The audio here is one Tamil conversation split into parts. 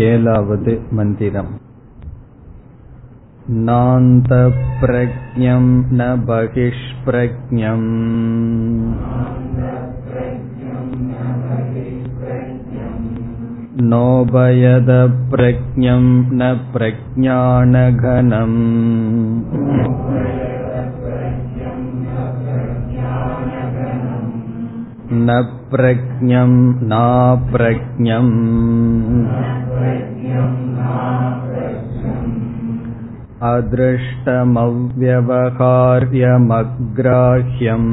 एलावद् मन्दिरम् नान्तप्रज्ञं न बहिष्प्रज्ञम् नोभयदप्रज्ञं न प्रज्ञानघनम् न प्रज्ञं नाप्रज्ञम् अदृष्टमव्यवहार्यमग्राह्यम्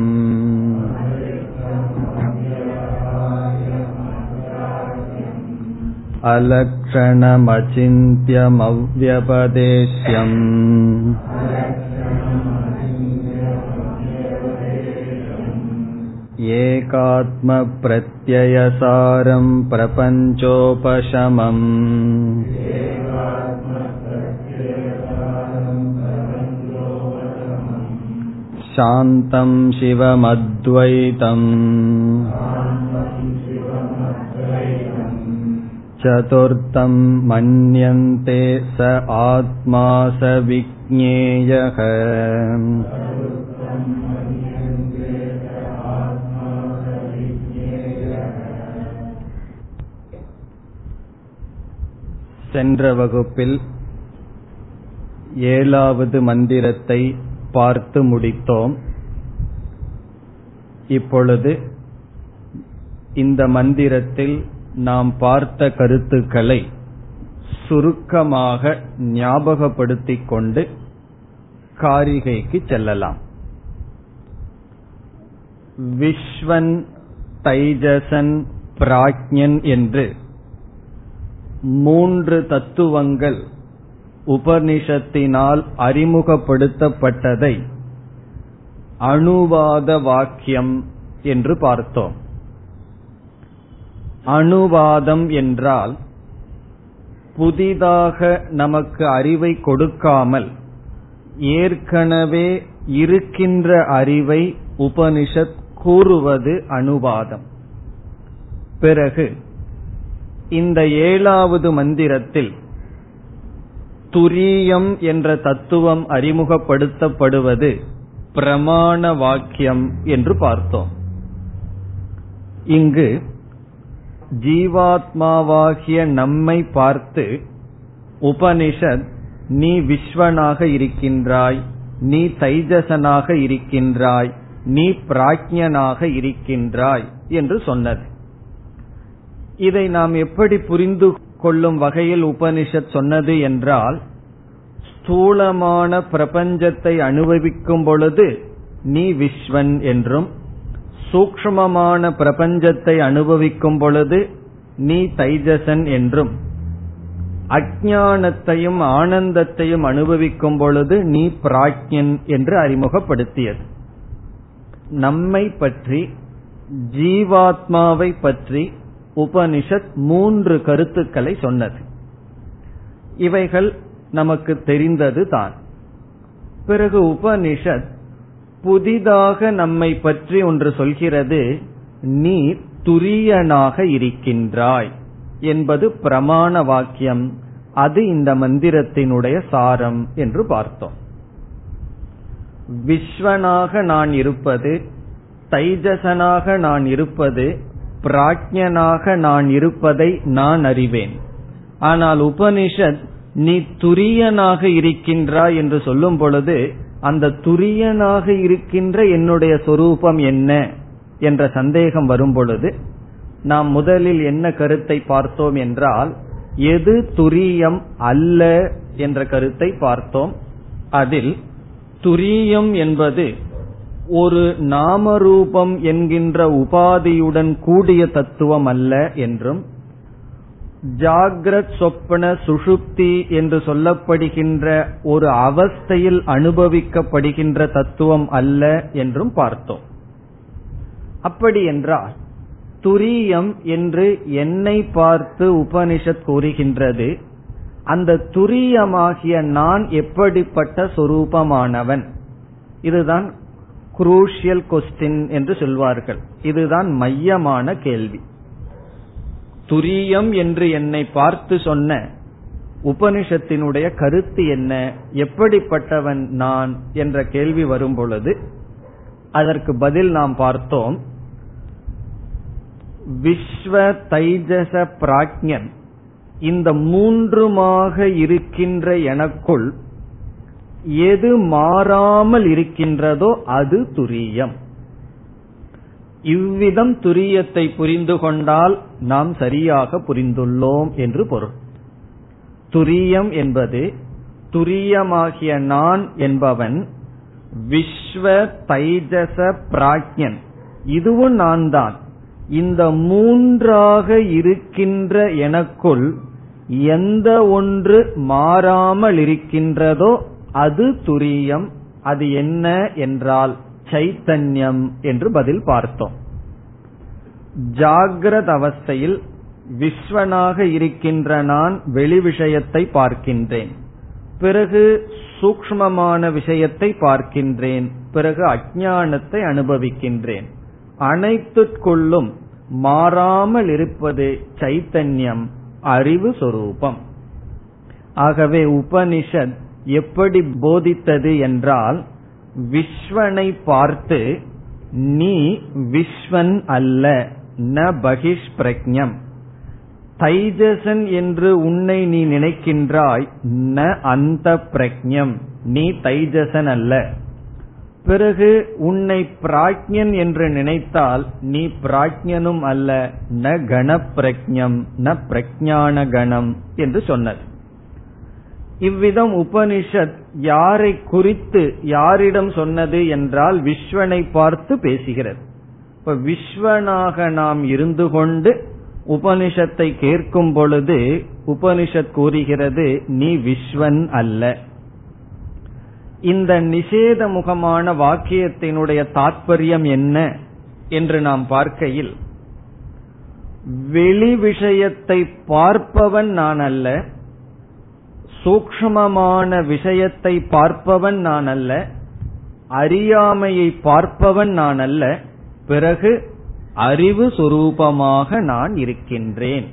अलक्षणमचिन्त्यमव्यपदेश्यम् एकात्मप्रत्ययसारं प्रपञ्चोपशमम् शान्तं शिवमद्वैतम् चतुर्थं मन्यन्ते स आत्मा स विज्ञेयः சென்ற வகுப்பில் ஏழாவது மந்திரத்தை பார்த்து முடித்தோம். இப்பொழுது இந்த மந்திரத்தில் நாம் பார்த்த கருத்துக்களை சுருக்கமாக ஞாபகப்படுத்திக் கொண்டு காரிகைக்கு செல்லலாம். விஸ்வன் தைஜசன் பிராக்ஞன் என்று மூன்று தத்துவங்கள் உபனிஷத்தினால் அறிமுகப்படுத்தப்பட்டதை அணுவாத வாக்கியம் என்று பார்த்தோம். அணுவாதம் என்றால் புதிதாக நமக்கு அறிவை கொடுக்காமல் ஏற்கனவே இருக்கின்ற அறிவை உபனிஷத் கூறுவது அணுவாதம். பிறகு இந்த ஏழாவது மந்திரத்தில் துரியம் என்ற தத்துவம் அறிமுகப்படுத்தப்படுவது பிரமாண வாக்கியம் என்று பார்த்தோம். இங்கு ஜீவாத்மாவாகிய நம்மை பார்த்து உபனிஷத் நீ விஸ்வனாக இருக்கின்றாய் நீ தைஜசனாக இருக்கின்றாய் நீ பிராஜ்யனாக இருக்கின்றாய் என்று சொன்னது. இதை நாம் எப்படி புரிந்து கொள்ளும் வகையில் உபனிஷத் சொன்னது என்றால் ஸ்தூலமான பிரபஞ்சத்தை அனுபவிக்கும் பொழுது நீ விஸ்வன் என்றும் சூக்மமான பிரபஞ்சத்தை அனுபவிக்கும் பொழுது நீ தைஜசன் என்றும் அஜானத்தையும் ஆனந்தத்தையும் அனுபவிக்கும் பொழுது நீ பிராக்யன் என்று அறிமுகப்படுத்தியது. நம்மை பற்றி ஜீவாத்மாவை பற்றி உபனிஷத் மூன்று கருத்துக்களை சொன்னது. இவைகள் நமக்கு தெரிந்தது தான். பிறகு உபனிஷத் புதிதாக நம்மை பற்றி ஒன்று சொல்கிறது நீ துரியனாக இருக்கின்றாய் என்பது பிரமாண வாக்கியம். அது இந்த மந்திரத்தினுடைய சாரம் என்று பார்த்தோம். விஸ்வனாக நான் இருப்பது தைஜசனாக நான் இருப்பது பிராஜ்யனாக நான் இருப்பதை நான் அறிவேன். ஆனால் உபனிஷத் நீ துரியனாக இருக்கின்றாய் என்று சொல்லும் பொழுது அந்த துரியனாக இருக்கின்ற என்னுடைய சொரூபம் என்ன என்ற சந்தேகம் வரும் பொழுது நாம் முதலில் என்ன கருத்தை பார்த்தோம் என்றால் எது துரியம் அல்ல என்ற கருத்தை பார்த்தோம். அதில் துரியம் என்பது ஒரு நாமரூபம் என்கின்ற உபாதியுடன் கூடிய தத்துவம் அல்ல என்றும் ஜாகிரத் சொப்பன சுஷுப்தி என்று சொல்லப்படுகின்ற ஒரு அவஸ்தையில் அனுபவிக்கப்படுகின்ற தத்துவம் அல்ல என்றும் பார்த்தோம். அப்படி என்றால் துரியம் என்று என்னை பார்த்து உபனிஷத் கூறுகின்றது அந்த துரியமாகிய நான் எப்படிப்பட்ட சொரூபமானவன்? இதுதான் குரூஷியல் கொஸ்டின் என்று சொல்வார்கள். இதுதான் மையமான கேள்வி. துரியம் என்று என்னை பார்த்து சொன்ன உபனிஷத்தினுடைய கருத்து என்ன? எப்படிப்பட்டவன் நான்? என்ற கேள்வி வரும் பொழுது அதற்கு பதில் நாம் பார்த்தோம். விஸ்வ தைஜச பிராக்ஞன் இந்த மூன்றுமாக இருக்கின்ற எனக்குள் எது மாறாமல் இருக்கின்றதோ அது துரியம். இவ்விதம் துரியத்தை புரிந்து கொண்டால் நாம் சரியாக புரிந்துள்ளோம் என்று பொருள். துரியம் என்பது துரியமாகிய நான் என்பவன் விஸ்வ தைஜச பிராக்ஞன் இதுவும் நான் தான் இந்த மூன்றாக இருக்கின்ற எனக்குள் எந்த ஒன்று மாறாமல் இருக்கின்றதோ அது துரியம் அது என்ன என்றால் சைத்தன்யம் என்று பதில் பார்த்தோம். ஜாகிரத அவஸ்தையில் விஸ்வனாக இருக்கின்ற நான் வெளி விஷயத்தை பார்க்கின்றேன். பிறகு சூக்மமான விஷயத்தை பார்க்கின்றேன். பிறகு அஜானத்தை அனுபவிக்கின்றேன். அனைத்துக்குள்ளும் மாறாமல் இருப்பது சைத்தன்யம் அறிவு சொரூபம். ஆகவே உபனிஷத் எப்படி போதித்தது என்றால் விஸ்வனை பார்த்து நீ விஸ்வன் அல்ல ந பகிஷ் பிரக்ஞம் தைஜசன் என்று உன்னை நீ நினைக்கின்றாய் ந அந்த பிரக்ஞம் நீ தைஜசன் அல்ல. பிறகு உன்னை பிராஜ்யன் என்று நினைத்தால் நீ பிராஜ்யனும் அல்ல ந கண பிரக்ஞம் ந பிரஜான கணம் என்று சொன்னது. இவ்விதம் உபனிஷத் யாரை குறித்து யாரிடம் சொன்னது என்றால் விஸ்வனை பார்த்து பேசுகிறது. இப்ப விஸ்வனாக நாம் இருந்து கொண்டு உபனிஷத்தை கேட்கும் பொழுது உபனிஷத் கூறுகிறது நீ விஸ்வன் அல்ல. இந்த நிஷேத முகமான வாக்கியத்தினுடைய தாற்பயம் என்ன என்று நாம் பார்க்கையில் வெளி விஷயத்தை பார்ப்பவன் நான் அல்ல சூக்மமான விஷயத்தை பார்ப்பவன் நான் அல்ல அறியாமையை பார்ப்பவன் நான் அல்ல பிறகு அறிவு சுரூபமாக நான் இருக்கின்றேன்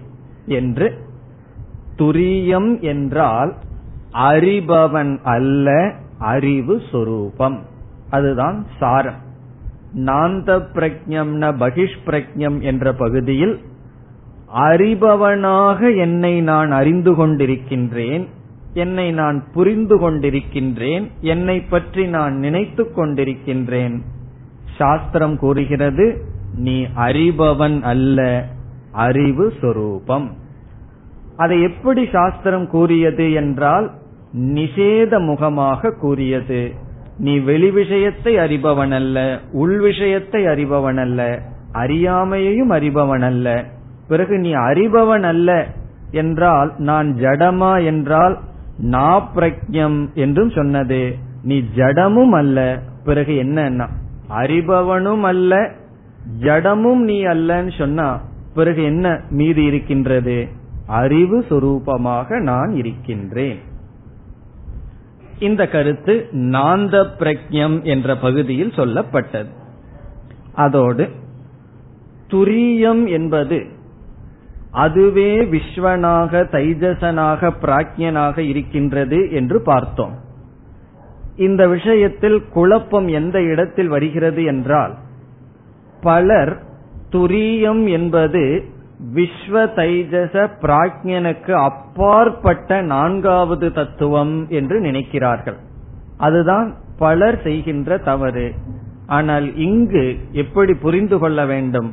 என்று துரியம் என்றால் அறிபவன் அல்ல அறிவு சொரூபம். அதுதான் சாரம். நாந்த பிரஜம்ன ந பகிஷ் பிரஜம் என்ற பகுதியில் அறிபவனாக என்னை நான் அறிந்து கொண்டிருக்கின்றேன் என்னை நான் புரிந்து கொண்டிருக்கின்றேன் என்னை பற்றி நான் நினைத்துக் கொண்டிருக்கின்றேன். சாஸ்திரம் கூறுகிறது நீ அறிபவன் அல்ல அறிவு சொரூபம். அதை எப்படி சாஸ்திரம் கூறியது என்றால் நிஷேத முகமாக கூறியது. நீ வெளி விஷயத்தை அறிபவன் அல்ல உள் விஷயத்தை அறிபவன் அல்ல அறியாமையையும் அறிபவன் அல்ல. பிறகு நீ அறிபவன் அல்ல என்றால் நான் ஜடமா என்றால் நா என்றும் சொன்னது. நீ ஜடமும் அல்ல. பிறகு என்ன அறிபவனும் அல்ல. ஜடமும் நீ அல்லன்னு சொன்னா பிறகு என்ன மீதி இருக்கின்றது? அறிவு சுரூபமாக நான் இருக்கின்றேன். இந்த கருத்து நாந்த பிரக்ஞம் என்ற பகுதியில் சொல்லப்பட்டது. அதோடு துரியம் என்பது அதுவே விஸ்வனாக தைஜசனாக பிராக்யனாக இருக்கின்றது என்று பார்த்தோம். இந்த விஷயத்தில் குழப்பம் எந்த இடத்தில் வருகிறது என்றால் பலர் துரியம் என்பது விஸ்வ தைஜச பிராக்ஞனுக்கு அப்பாற்பட்ட நான்காவது தத்துவம் என்று நினைக்கிறார்கள். அதுதான் பலர் செய்கின்ற தவறு. ஆனால் இங்கு எப்படி புரிந்து கொள்ள வேண்டும்?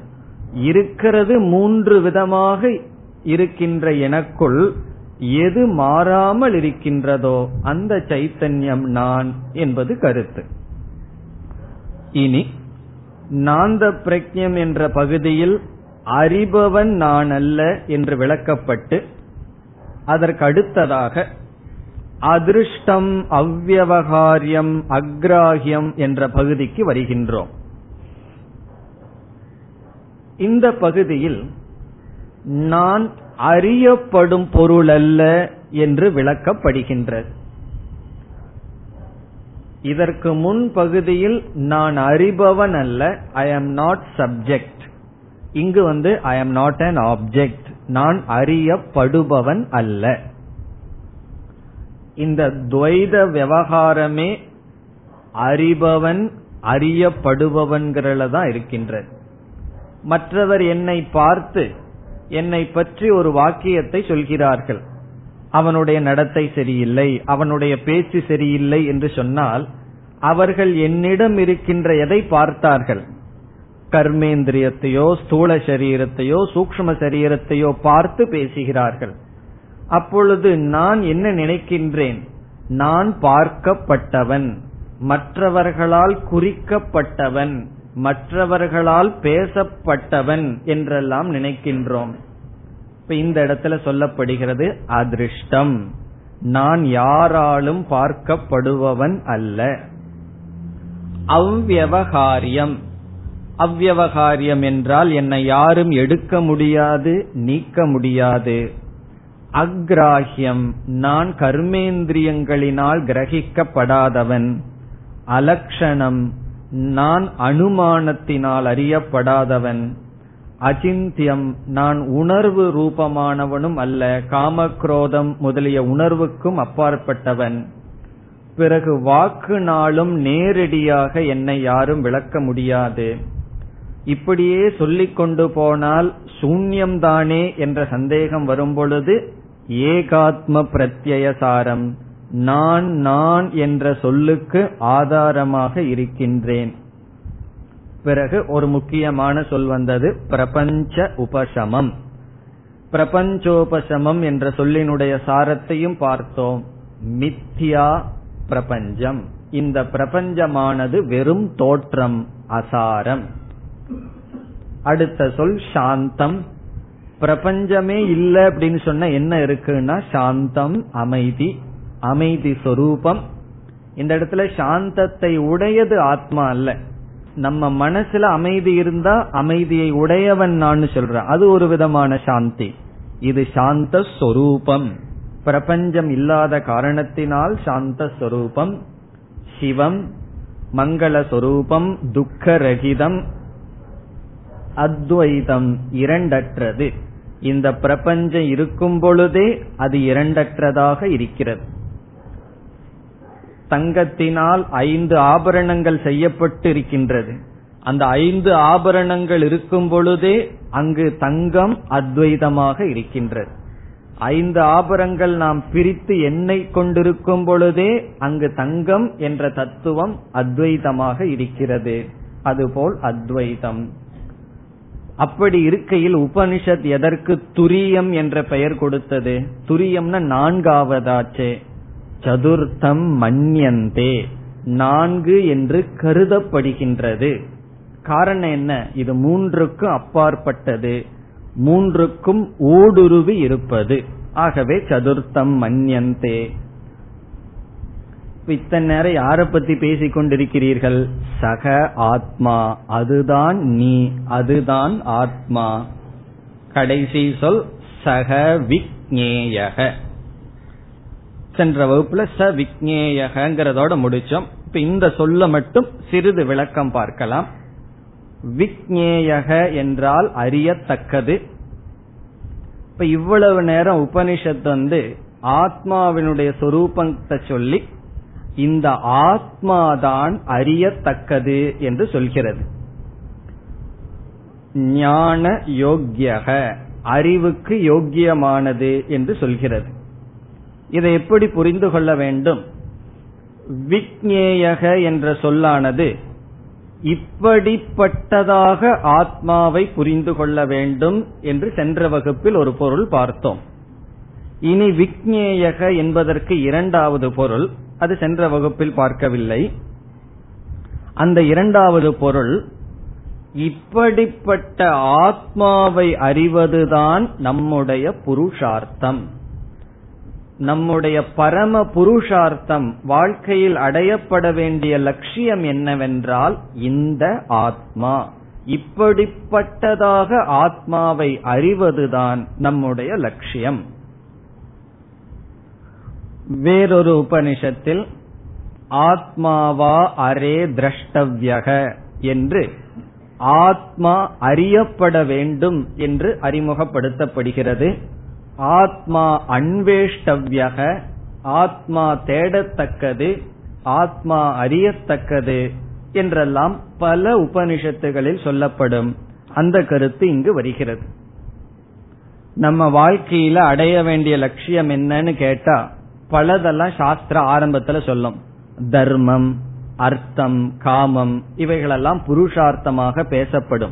இருக்கிறது மூன்று விதமாக இருக்கின்ற எனக்குள் எது மாறாமல் இருக்கின்றதோ அந்த சைத்தன்யம் நான் என்பது கருத்து. இனி நாந்த பிரஜம் என்ற பகுதியில் அறிபவன் நான் அல்ல என்று விளக்கப்பட்டு அதற்கு அடுத்ததாக அதிருஷ்டம் அவ்வகாரியம் அக்ராஹியம் என்ற பகுதிக்கு வருகின்றோம். இந்த பகுதியில் நான் அறியப்படும் பொருள் அல்ல என்று விளக்கப்படுகின்றது. இதற்கு முன் பகுதியில் நான் அறிபவன் அல்ல ஐ எம் நாட் சப்ஜெக்ட் இங்கு வந்து I am not an object நான் அறியப்படுபவன் அல்ல. இந்த துவைத விவகாரமே அறிபவன் அறியப்படுபவன்கிறதான் இருக்கின்றது. மற்றவர் என்னை பார்த்து என்னை பற்றி ஒரு வாக்கியத்தை சொல்கிறார்கள். அவனுடைய நடத்தை சரியில்லை அவனுடைய பேச்சு சரியில்லை என்று சொன்னால் அவர்கள் என்னிடம் இருக்கின்ற எதை பார்த்தார்கள்? கர்மேந்திரியத்தையோ ஸ்தூல சரீரத்தையோ சூக்ம சரீரத்தையோ பார்த்து பேசுகிறார்கள். அப்பொழுது நான் என்ன நினைக்கின்றேன்? நான் பார்க்கப்பட்டவன் மற்றவர்களால் குறிக்கப்பட்டவன் மற்றவர்களால் பேசப்பட்டவன் என்றெல்லாம் நினைக்கின்றோம். இப்ப இந்த இடத்துல சொல்லப்படுகிறது அதிர்ஷ்டம். நான் யாராலும் பார்க்கப்படுபவன் அல்ல. அவ்வகாரியம் அவ்வகாரியம் என்றால் என்னை யாரும் எடுக்க முடியாது நீக்க முடியாது. அக்ராஹியம். நான் கர்மேந்திரியங்களினால் கிரகிக்கப்படாதவன். அலக்ஷணம். நான் அனுமானத்தினால் அறியப்படாதவன். அச்சிந்தியம் நான் உணர்வு ரூபமானவனும் அல்ல காமக்ரோதம் முதலிய உணர்வுக்கும் அப்பாற்பட்டவன். பிறகு வாக்கு நாளும் நேரடியாக என்னை யாரும் விளக்க முடியாது. இப்படியே சொல்லிக் கொண்டு போனால் சூன்யம்தானே என்ற சந்தேகம் வரும் பொழுது ஏகாத்ம பிரத்யசாரம் நான் நான் என்ற சொல்லுக்கு ஆதாரமாக இருக்கின்றேன். பிறகு ஒரு முக்கியமான சொல் வந்தது பிரபஞ்ச உபசமம். பிரபஞ்சோபசமம் என்ற சொல்லினுடைய சாரத்தையும் பார்த்தோம். மித்யா பிரபஞ்சம். இந்த பிரபஞ்சமானது வெறும் தோற்றம் அசாரம். அடுத்த சொல் சாந்தம். பிரபஞ்சமே இல்லை அப்படின்னு சொன்ன என்ன இருக்குன்னா சாந்தம் அமைதி அமைதி சொரூபம். இந்த இடத்துல சாந்தத்தை உடையது ஆத்மா அல்ல. நம்ம மனசுல அமைதி இருந்தா அமைதியை உடையவன் நான் சொல்றேன் அது ஒரு விதமான சாந்தி. இது சாந்த சொரூபம். பிரபஞ்சம் இல்லாத காரணத்தினால் சாந்த சொரூபம். சிவம் மங்கள சொரூபம் துக்கரகிதம் அத்வைதம் இரண்டற்றது. இந்த பிரபஞ்சம் இருக்கும் பொழுதே அது இரண்டற்றதாக இருக்கிறது. தங்கத்தினால் ஐந்து ஆபரணங்கள் செய்யப்பட்டு இருக்கின்றது அந்த ஐந்து ஆபரணங்கள் இருக்கும் பொழுதே அங்கு தங்கம் அத்வைதமாக இருக்கின்றது. ஐந்து ஆபரங்கள் நாம் பிரித்து எண்ணெய் கொண்டிருக்கும் பொழுதே அங்கு தங்கம் என்ற தத்துவம் அத்வைதமாக இருக்கிறது. அதுபோல் அத்வைதம். அப்படி இருக்கையில் உபனிஷத் எதற்கு துரியம் என்ற பெயர் கொடுத்தது? துரியம்னா நான்காவதாச்சே. சதுர்த்தம் மன்யந்தே. நான்கு என்று கருதப்படுகின்றது. காரணம் என்ன? இது மூன்றுக்கும் அப்பாற்பட்டது. மூன்றுக்கும் ஊடுருவி இருப்பது. ஆகவே சதுர்த்தம் மன்யந்தே. இத்தனை நேரம் யாரை பத்தி பேசிக் கொண்டிருக்கிறீர்கள்? சக ஆத்மா. அதுதான் நீ அதுதான் ஆத்மா. கடைசி சொல் சக விக்னேயக சென்ற வகுப்புல ச விக்னேயகங்கிறதோட முடிச்சோம். இப்ப இந்த சொல்ல மட்டும் சிறிது விளக்கம் பார்க்கலாம். விக்னேயக என்றால் அறியத்தக்கது. இப்ப இவ்வளவு நேரம் உபனிஷத் வந்து ஆத்மாவினுடைய சொரூபத்தை சொல்லி இந்த ஆத்மாதான் அறியத்தக்கது என்று சொல்கிறது. ஞான யோக்கியக அறிவுக்கு யோக்கியமானது என்று சொல்கிறது. இதை எப்படி புரிந்து கொள்ள வேண்டும்? விக்னேயக என்ற சொல்லானது இப்படிப்பட்டதாக ஆத்மாவை புரிந்து கொள்ள வேண்டும் என்று சென்ற வகுப்பில் ஒரு பொருள் பார்த்தோம். இனி விக்னேயக என்பதற்கு இரண்டாவது பொருள் அது சென்ற வகுப்பில் பார்க்கவில்லை. அந்த இரண்டாவது பொருள் இப்படிப்பட்ட ஆத்மாவை அறிவதுதான் நம்முடைய புருஷார்த்தம். நம்முடைய பரம புருஷார்த்தம் வாழ்க்கையில் அடையப்பட வேண்டிய லட்சியம் என்னவென்றால் இந்த ஆத்மா. இப்படிப்பட்டதாக ஆத்மாவை அறிவதுதான் நம்முடைய லட்சியம். வேறொரு உபனிஷத்தில் ஆத்மாவா அரே திரஷ்டவ்யக என்று ஆத்மா அறியப்பட வேண்டும் என்று அறிமுகப்படுத்தப்படுகிறது. ஆத்மா அன்வேஷ்டவ்யக ஆத்மா தேடத்தக்கது ஆத்மா அறியத்தக்கது என்றெல்லாம் பல உபனிஷத்துகளில் சொல்லப்படும். அந்த கருத்து இங்கு வருகிறது. நம்ம வாழ்க்கையில அடைய வேண்டிய லட்சியம் என்னன்னு கேட்டா பலதெல்லாம் சாஸ்திர ஆரம்பத்துல சொல்லும். தர்மம் அர்த்தம் காமம் இவைகளெல்லாம் புருஷார்த்தமாக பேசப்படும்.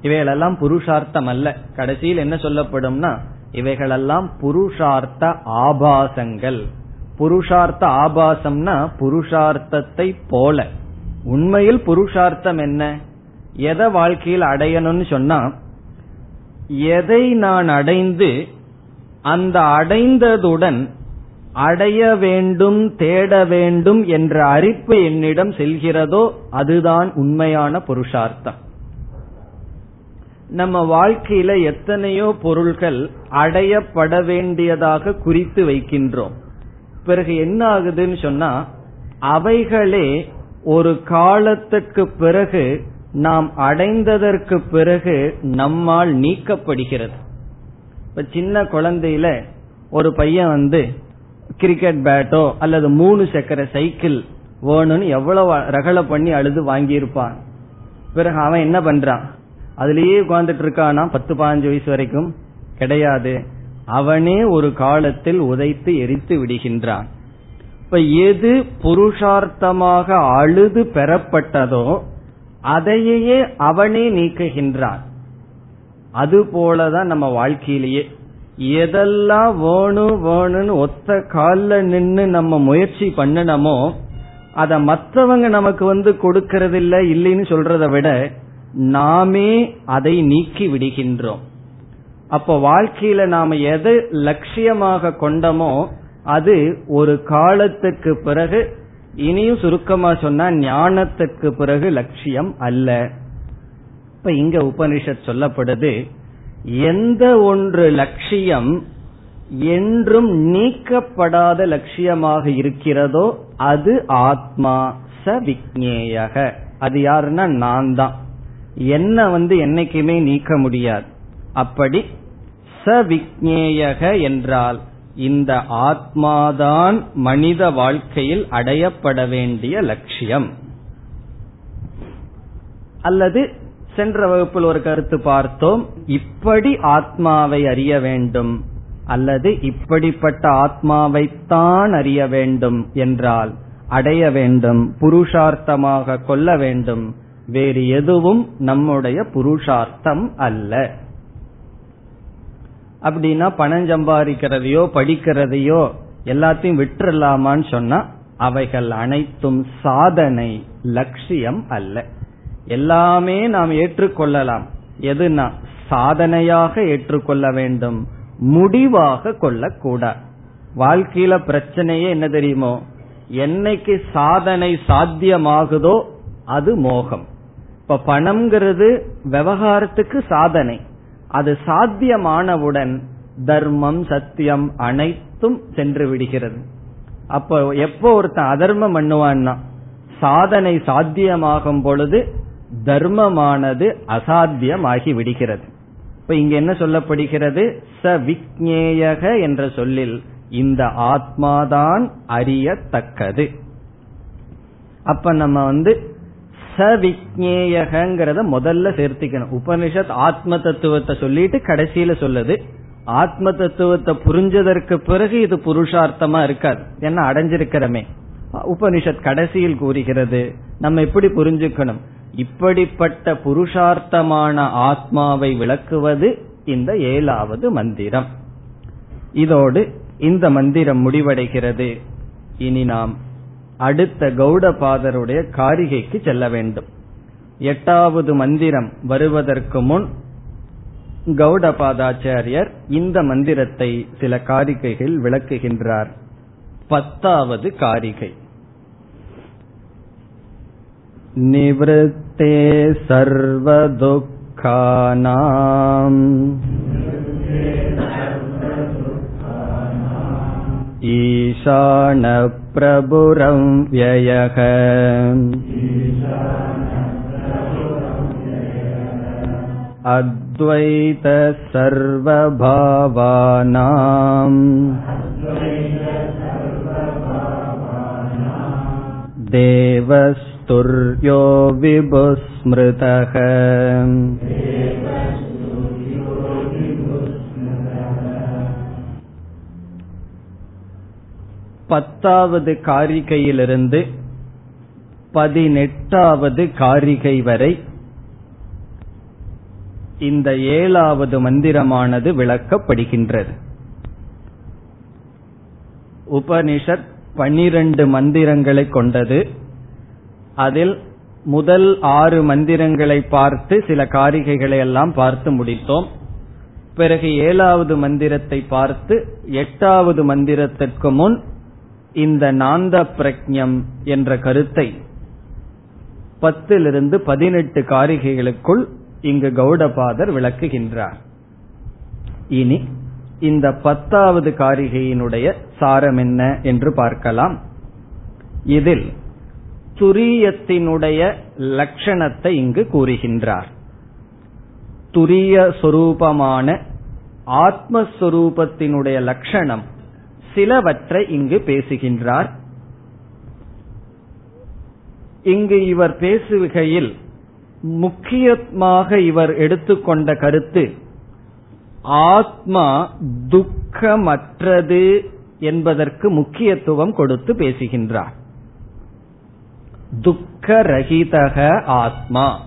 இவைகளெல்லாம் புருஷார்த்தம் அல்ல. கடைசியில் என்ன சொல்லப்படும்னா இவைகளெல்லாம் புருஷார்த்த ஆபாசங்கள். புருஷார்த்த ஆபாசம்னா புருஷார்த்தத்தை போல. உண்மையில் புருஷார்த்தம் என்ன? எதை வாழ்க்கையில் அடையணும்னு சொன்னா எதை நான் அடைந்து அந்த அடைந்ததுடன் அடைய வேண்டும் தேட வேண்டும் என்ற அறிப்பு என்னிடம் செல்கிறதோ அதுதான் உண்மையான புருஷார்த்தம். நம்ம வாழ்க்கையில எத்தனையோ பொருள்கள் அடையப்பட வேண்டியதாக குறித்து வைக்கின்றோம். பிறகு என்ன ஆகுதுன்னு சொன்னா அவைகளே ஒரு காலத்துக்கு பிறகு நாம் அடைந்ததற்கு பிறகு நம்மால் நீக்கப்படுகிறது. இப்ப சின்ன குழந்தையில ஒரு பையன் வந்து கிரிக்கெட் பேட்டோ அல்லது மூணு சக்கர சைக்கிள் வேணும்னு எவ்வளவு ரகல பண்ணி அழுது வாங்கியிருப்பான். பிறகு அவன் என்ன பண்றான்? அதுலயே உட்கார்ந்துட்டு இருக்கானா பத்து பதினஞ்சு வயசு வரைக்கும். கிடையாது. அவனே ஒரு காலத்தில் உதைத்து எரித்து விடுகின்றான். இப்ப எது புருஷார்த்தமாக அழுது பெறப்பட்டதோ அதையே அவனே நீக்குகின்றான். அது போலதான் நம்ம வாழ்க்கையிலேயே. எதெல்லாம் வேணும் வேணும்னு ஒத்த காலில் நின்று நம்ம முயற்சி பண்ணணுமோ அத மற்றவங்க நமக்கு வந்து கொடுக்கறது இல்ல இல்லைன்னு சொல்றதை விட நாமே அதை நீக்கி விடுகின்றோம். அப்ப வாழ்க்கையில நாம எதை லட்சியமாக கொண்டமோ அது ஒரு காலத்துக்கு பிறகு இனியும் சுருக்கமா சொன்னா ஞானத்துக்கு பிறகு லட்சியம் அல்ல. இப்ப இங்க உபனிஷத் சொல்லப்படுது எந்த ஒன்று லட்சியம் என்றும் நீக்கப்படாத லட்சியமாக இருக்கிறதோ அது ஆத்மா ச விக்னேயக அது யாருன்னா நான் தான் என்ன வந்து என்னைக்குமே நீக்க முடியாது. அப்படி ச விக்னேயக என்றால் இந்த ஆத்மாதான் மனித வாழ்க்கையில் அடையப்பட வேண்டிய லட்சியம். அல்லது சென்ற வகுப்பில் ஒரு கருத்து பார்த்தோம் இப்படி ஆத்மாவை அறிய வேண்டும் அல்லது இப்படிப்பட்ட ஆத்மாவைத்தான் அறிய வேண்டும் என்றால் அடைய வேண்டும் புருஷார்த்தமாக கொள்ள வேண்டும் வேறு எதுவும் நம்முடைய புருஷார்த்தம் அல்ல. அப்படின்னா பணம் சம்பாதிக்கிறதையோ படிக்கிறதையோ எல்லாத்தையும் விட்டுறலாமான்னு சொன்னா அவைகள் அனைத்தும் சாதனை லட்சியம் அல்ல. எல்லாமே நாம் ஏற்றுக்கொள்ளலாம். எதுனா சாதனையாக ஏற்றுக்கொள்ள வேண்டும் முடிவாக கொள்ளக்கூடாது. வாழ்க்கையில பிரச்சனையே என்ன தெரியுமோ? என்னைக்கு சாதனை சாத்தியமாகுதோ அது மோகம். இப்ப பணம்ங்கிறது விவகாரத்துக்கு சாதனை. அது சாத்தியமானவுடன் தர்மம் சத்தியம் அனைத்தும் சென்று விடுகிறது. அப்போ எப்போ ஒருத்தன் அதர்மம் பண்ணுவான்னா சாதனை சாத்தியமாகும் பொழுது தர்மமானது அசாத்தியமாகி விடுகிறது. இப்ப இங்க என்ன சொல்லப்படுகிறது? ச விக்னேயக என்ற சொல்லில் இந்த ஆத்மாதான் அறியத்தக்கது. அப்ப நம்ம வந்து சவிக்ஞேயகங்கிறத முதல்ல சேர்த்திக்கணும். உபனிஷத் ஆத்ம தத்துவத்தை சொல்லிட்டு கடைசியில சொல்லுது. ஆத்ம தத்துவத்தை புரிஞ்சதற்கு பிறகு இது புருஷார்த்தமா இருக்காது. என்ன அடைஞ்சிருக்கிறமே. உபனிஷத் கடைசியில் கூறுகிறது நம்ம எப்படி புரிஞ்சுக்கணும்? இப்படிப்பட்ட புருஷார்த்தமான ஆத்மாவை விளக்குவது இந்த ஏழாவது மந்திரம். இதோடு இந்த மந்திரம் முடிவடைகிறது. இனி நாம் அடுத்த கௌடபாதருடைய காரிகைக்கு செல்ல வேண்டும் எட்டாவது மந்திரம் வருவதற்கு முன் கௌடபாதாச்சாரியர் இந்த மந்திரத்தை சில காரிகைகள் விளக்குகின்றார் பத்தாவது காரிகை निवृत्ते सर्वदुःखानाम् ईशानप्रभुरं व्ययः अद्वैत सर्वभावानाम् देवस्तुर्यो विभुस्मृतः பத்தாவது காரிகையிலிருந்து பதினெட்டாவது காரிகை வரை இந்த ஏழாவது மந்திரமானது விளக்கப்படுகின்றது. உபனிஷத் பனிரண்டு மந்திரங்களை கொண்டது. அதில் முதல் ஆறு மந்திரங்களை பார்த்து சில காரிகைகளை எல்லாம் பார்த்து முடித்தோம். பிறகு ஏழாவது மந்திரத்தை பார்த்து எட்டாவது மந்திரத்திற்கு முன் இந்த நாந்த பிரக்ஞம் என்ற கருத்தை பத்திலிருந்து பதினெட்டு காரிகைகளுக்குள் இங்கு கௌடபாதர் விளக்குகின்றார். இனி இந்த பத்தாவது காரிகையினுடைய சாரம் என்ன என்று பார்க்கலாம். இதில் துரியத்தினுடைய லட்சணத்தை இங்கு கூறுகின்றார். துரிய சொரூபமான ஆத்மஸ்வரூபத்தினுடைய லட்சணம் சிலவற்றை இங்கு பேசுகின்றார். இங்கு இவர் பேசுகையில் முக்கியமாக இவர் எடுத்துக்கொண்ட கருத்து ஆத்மா துக்கமற்றது என்பதற்கு முக்கியத்துவம் கொடுத்து பேசுகின்றார். துக்கரகிதக ஆத்மா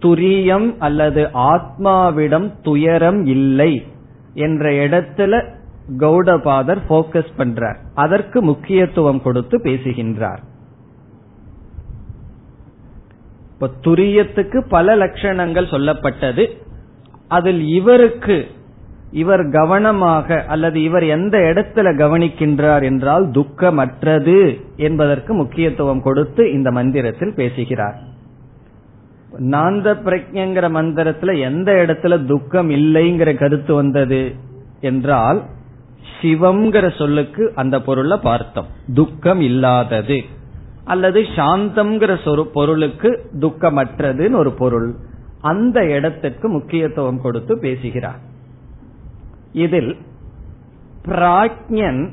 துரியம் அல்லது ஆத்மாவிடம் துயரம் இல்லை என்ற இடத்துல கௌடபாதர் போக்கஸ் பண்றார். அதற்கு முக்கியத்துவம் கொடுத்து பேசுகின்றார். இப்ப துரியத்துக்கு பல லட்சணங்கள் சொல்லப்பட்டது. அதில் இவருக்கு இவர் கவனமாக அல்லது இவர் எந்த இடத்துல கவனிக்கின்றார் என்றால் துக்கமற்றது என்பதற்கு முக்கியத்துவம் கொடுத்து இந்த மந்திரத்தில் பேசுகிறார். நாந்த பிரஜங்கிற மந்திரத்துல எந்த இடத்துல துக்கம் இல்லைங்கிற கருத்து வந்தது என்றால் சிவம்ங்கிற சொல்லுக்கு அந்த பொருளை பார்த்தோம். துக்கம் இல்லாதது. அல்லது சாந்தம்ங்கிற பொருளுக்கு துக்கமற்றதுன்னு ஒரு பொருள். அந்த இடத்திற்கு முக்கியத்துவம் கொடுத்து பேசுகிறார். இதில் பிராக்ஞன்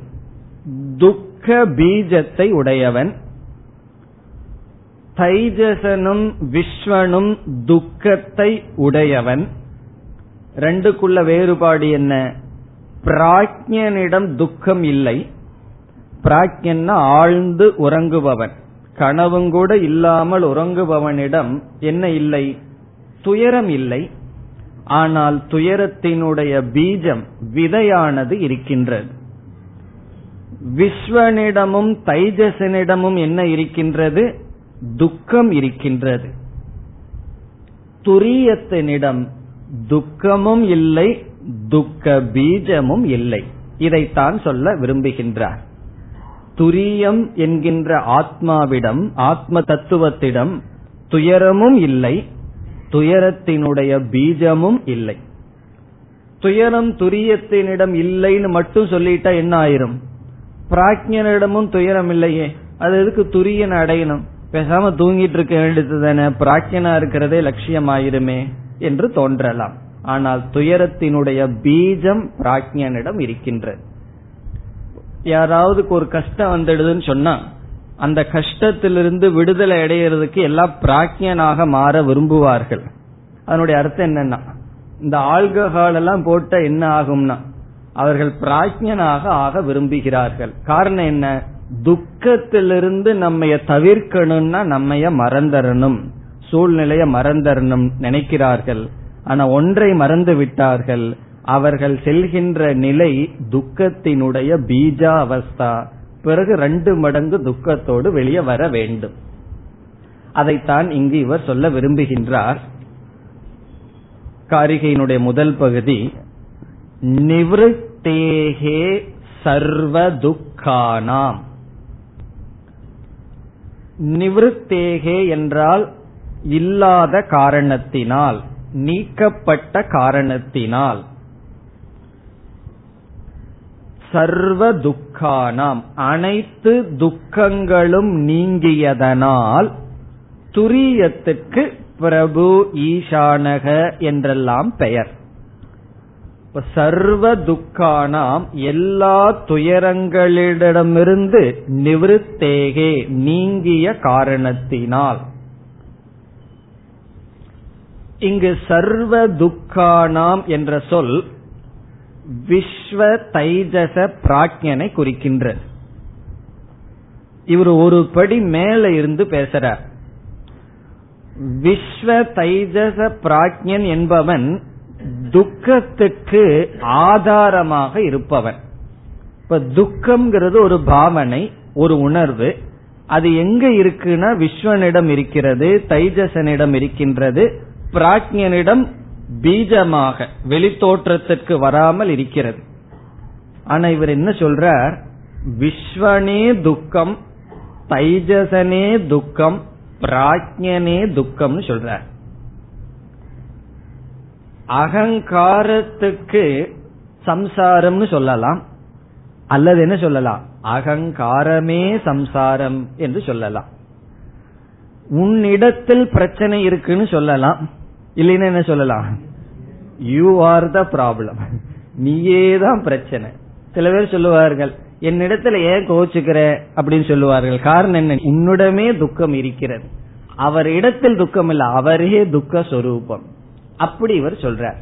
துக்க பீஜத்தை உடையவன். தைஜசனும் விஸ்வனும் துக்கத்தை உடையவன். ரெண்டுக்குள்ள வேறுபாடு என்ன? பிராக்ஞனிடம் துக்கம் இல்லை. பிராக்ஞன்னா ஆழ்ந்து உறங்குபவன். கனவுங்கூட இல்லாமல் உறங்குபவனிடம் என்ன இல்லை? துயரம் இல்லை. ஆனால் துயரத்தினுடைய பீஜம் விதையானது இருக்கின்றது. விஸ்வனிடமும் தைஜசனிடமும் என்ன இருக்கின்றது? துக்கம் இருக்கின்றது. துரியத்தினிடம் துக்கமும் இல்லை துக்க பீஜமும் இல்லை. இதைத்தான் சொல்ல விரும்புகின்றார். துரியம் என்கின்ற ஆத்மாவிடம் ஆத்ம தத்துவத்திடம் துயரமும் இல்லை துயரத்தினுடைய பீஜமும் இல்லை. துயரம் துரியத்தினிடம் இல்லைன்னு மட்டும் சொல்லிட்டா என்ன ஆயிரும்? பிராக்ஞனிடமும் துயரம் இல்லையே. அது எதுக்கு துரியன் அடையணும்? பேசாம தூங்கிட்டு இருக்க வேண்டியது தானே பிராக்யனா இருக்கிறதே லட்சியம் ஆயிருமே என்று தோன்றலாம். ஆனால் துயரத்தினுடைய பீஜம் பிராக்ஞனிடம் இருக்கின்றது. யாராவது ஒரு கஷ்டம் வந்துடுதுன்னு சொன்னா அந்த கஷ்டத்திலிருந்து விடுதலை அடையிறதுக்கு எல்லாம் பிராக்யனாக மாற விரும்புவார்கள். அதனுடைய அர்த்தம் என்னன்னா இந்த ஆல்கஹால் எல்லாம் போட்ட என்ன ஆகும்னா அவர்கள் பிராஜ்யனாக ஆக விரும்புகிறார்கள். காரணம் என்ன? துக்கத்திலிருந்து நம்மைய தவிர்க்கணும்னா நம்மைய மறந்தரணும் சூழ்நிலைய மறந்தரணும் நினைக்கிறார்கள். ஆனா ஒன்றை மறந்து விட்டார்கள். அவர்கள் செல்கின்ற நிலை துக்கத்தினுடைய பீஜா அவஸ்தா பிறகு ரெண்டு மடங்கு துக்கத்தோடு வெளியே வர வேண்டும். அதைத்தான் இங்கு இவர் சொல்ல விரும்புகின்றார். காரிகையினுடைய முதல் பகுதி நிவத்தேகே சர்வ துக்கானாம். நிவத்தேகே என்றால் இல்லாத காரணத்தினால். நீக்கப்பட்ட காரணத்தினால். சர்வ துக்கானாம். அனைத்து துக்கங்களும் நீங்கியதனால் துரியத்துக்கு பிரபு ஈசானக என்றெல்லாம் பெயர். சர்வ துக்கானாம் எல்லா துயரங்களிடமிருந்து நிவிருத்தேகே நீங்கிய காரணத்தினால். இங்கு சர்வ துக்கானாம் என்ற சொல் விஸ்வ தைஜச பிராக்ஞனை குறிக்கின்றது இவர் ஒரு படி மேல இருந்து பேசுறார். விஸ்வ தைஜச பிராக்ஞன் என்பவன் துக்கத்துக்கு ஆதாரமாக இருப்பவன். இப்ப துக்கம்ங்கிறது ஒரு பாவனை ஒரு உணர்வு. அது எங்க இருக்குன்னா விஸ்வனிடம் இருக்கிறது தைஜசனிடம் இருக்கின்றது. பிராஜ்யனிடம் பீஜமாக வெளித்தோற்றத்திற்கு வராமல் இருக்கிறது. ஆனா இவர் என்ன சொல்றார்? விஸ்வனே துக்கம் தைஜசனே துக்கம் பிராஜ்யனே துக்கம்னு சொல்றார். அகங்காரத்துக்கு சம்சாரம்னு சொல்லலாம். அல்லது என்ன சொல்லலாம்? அகங்காரமே சம்சாரம் என்று சொல்லலாம். உன்னிடத்தில் பிரச்சனை இருக்குன்னு சொல்லலாம். இல்லைன்னா என்ன சொல்லலாம்? யூ ஆர் த ப்ராப்ளம் நீயே தான் பிரச்சனை. சில பேர் சொல்லுவார்கள் என்னிடத்துல ஏன் கோச்சுக்கிற? அப்படின்னு சொல்லுவார்கள். காரணம் என்ன? உன்னிடமே துக்கம் இருக்கிறது. அவர் இடத்தில் துக்கம் இல்ல அவரே துக்க சொரூபம். அப்படி இவர் சொல்றார்.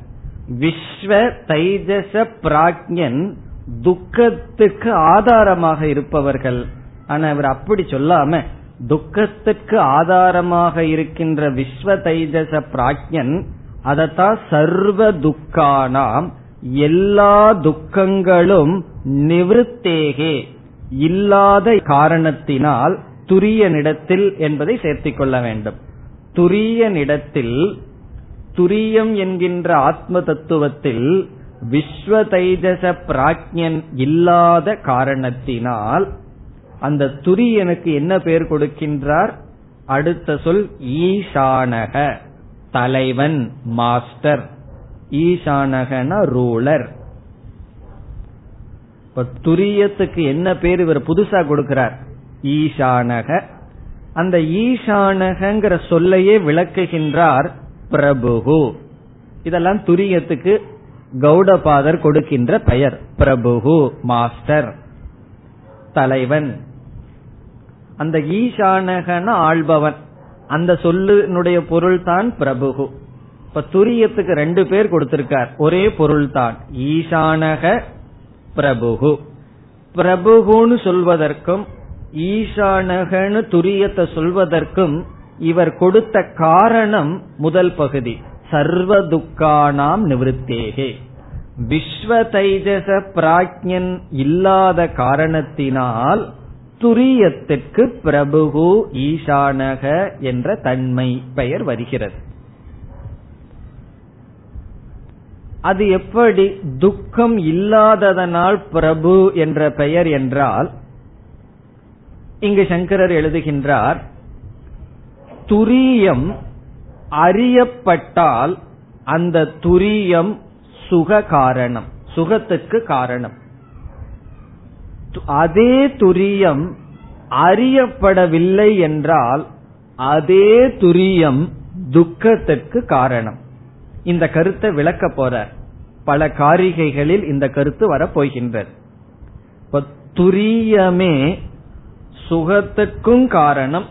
விஸ்வ தைஜச பிராக்ஞன் துக்கத்துக்கு ஆதாரமாக இருப்பவர்கள். ஆனா இவர் அப்படி சொல்லாம துக்கத்துக்கு ஆதாரமாக இருக்கின்ற விஸ்வ தைஜச பிராக்ஞன் அதத்தான் சர்வ துக்கானாம். எல்லா துக்கங்களும் நிவத்தேகே இல்லாத காரணத்தினால் துரியனிடத்தில் என்பதை சேர்த்திக் கொள்ள வேண்டும். துரியனிடத்தில் துரியம் என்கின்ற ஆத்ம தத்துவத்தில் விஸ்வ தைஜச பிராஜ்யன் இல்லாத காரணத்தினால் அந்த துரியனுக்கு என்ன பெயர் கொடுக்கின்றார்? அடுத்த சொல் ஈசானக தலைவன் மாஸ்டர். ஈசானகன ரூலர். இப்ப துரியத்துக்கு என்ன பேர் இவர் புதுசா கொடுக்கிறார்? ஈசானக அந்த ஈசானகங்கிற சொல்லையே விளக்குகின்றார் பிரபுகு இதெல்லாம் துரியத்துக்கு கௌடபாதர் கொடுக்கின்ற பெயர். பிரபுகு மாஸ்டர். தலைவன். அந்த ஈசானகன ஆள்பவன். அந்த சொல்லுனுடைய பொருள் தான் பிரபுகு இப்ப துரியத்துக்கு ரெண்டு பேர் கொடுத்திருக்கார். ஒரே பொருள் தான் ஈசானக பிரபுகு பிரபுகுன்னு சொல்வதற்கும் ஈசானகன்னு துரியத்தை சொல்வதற்கும் இவர் கொடுத்த காரணம் முதல் பகுதி. சர்வ துக்கானாம் நிவத்தேகே விஸ்வ தைஜச பிராஜ்யன் இல்லாத காரணத்தினால் துரியத்திற்கு பிரபுகு ஈசானக என்ற தன்மை பெயர் வருகிறது. அது எப்படி துக்கம் இல்லாததனால் பிரபு என்ற பெயர் என்றால் இங்கு சங்கரர் எழுதுகின்றார் துரியம் அறியப்பட்டால் அந்த துரியம் சுக காரணம் சுகத்துக்கு காரணம். அதே துரியம் அறியப்படவில்லை என்றால் அதே துரியம் துக்கத்திற்கு காரணம். இந்த கருத்தை விளக்க போற பல காரிகைகளில் இந்த கருத்து வரப்போகின்றது துரியமே சுகத்துக்கும் காரணம்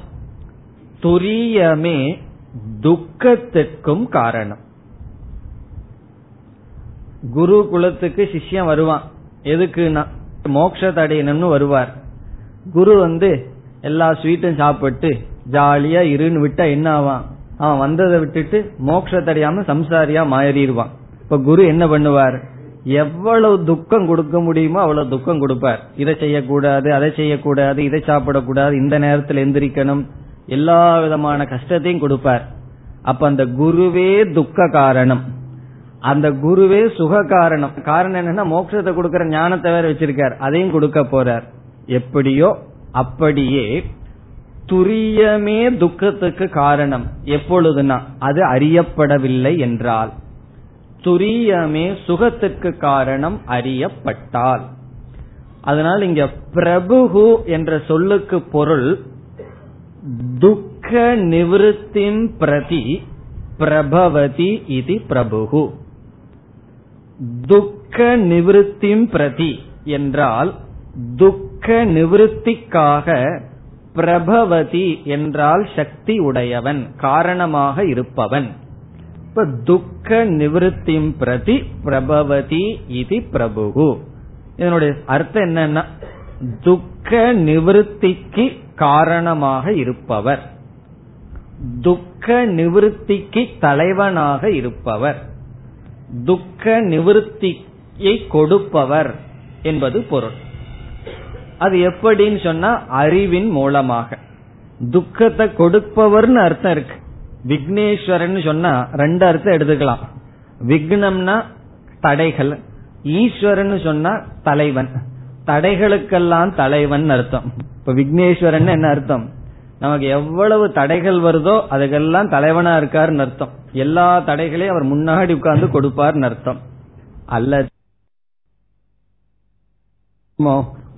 துரியமே துக்கத்திற்கும் காரணம். குரு குலத்துக்கு சிஷ்யம் வருவான். எதுக்குன்னா மோக்ஷ தடையணும்னு வருவார். குரு வந்து எல்லா ஸ்வீட்டும் சாப்பிட்டு ஜாலியா இருன்னு விட்டா என்ன ஆவான்? அவன் வந்ததை விட்டுட்டு மோட்சத்தடையாம சம்சாரியா மாறிடுவான். இப்ப குரு என்ன பண்ணுவார்? எவ்வளவு துக்கம் கொடுக்க முடியுமோ அவ்வளவு துக்கம் கொடுப்பார். இதை செய்யக்கூடாது அதை செய்யக்கூடாது இதை சாப்பிடக்கூடாது இந்த நேரத்தில் எந்திரிக்கணும். எல்லா விதமான கஷ்டத்தையும் கொடுப்பார். அப்ப அந்த குருவே துக்க காரணம் அந்த குருவே சுக காரணம் காரணம் என்னன்னா மோட்சத்தை கொடுக்கற ஞானத்தை வேற வச்சிருக்கார். அதையும் கொடுக்க போறார். எப்படியோ அப்படியே துரியமே துக்கத்துக்கு காரணம். எப்பொழுதுனா அது அறியப்படவில்லை என்றால். துரியமே சுகத்துக்கு காரணம் அறியப்பட்டால். அதனால் இங்க பிரபுகு என்ற சொல்லுக்கு பொருள் துக்க நிவிருத்தின் பிரதி பிரபவதி இது பிரபுகு துக்க நிவிருத்திம் பிரதி என்றால் துக்க நிவிருத்திக்காக பிரபவதி என்றால் சக்தி உடையவன் காரணமாக இருப்பவன். இப்ப துக்க நிவிருத்திம் பிரதி பிரபவதி இது பிரபுகு. இதனுடைய அர்த்தம் என்னன்னா துக்க நிவிருத்திக்கு காரணமாக இருப்பவர். துக்க நிவிருத்திக்கு தலைவனாக இருப்பவர். துக்க நிவிருத்தியை கொடுப்பவர் என்பது பொருள். அது எப்படின்னு சொன்னா அறிவின் மூலமாக. துக்கத்தை கொடுப்பவர்னு அர்த்தம் இருக்கு. விக்னேஸ்வரன் சொன்னா ரெண்டு அர்த்தம் எடுத்துக்கலாம். விக்னம்னா தடைகள் ஈஸ்வரன் சொன்னா தலைவன். தடைகளுக்கெல்லாம் தலைவன் அர்த்தம். இப்ப விக்னேஸ்வரன் என்ன அர்த்தம்? நமக்கு எவ்வளவு தடைகள் வருதோ அதுக்கெல்லாம் தலைவனா இருக்காருன்னு அர்த்தம். எல்லா தடைகளையும் அவர் முன்னாடி உட்கார்ந்து கொடுப்பார் அர்த்தம். அல்லது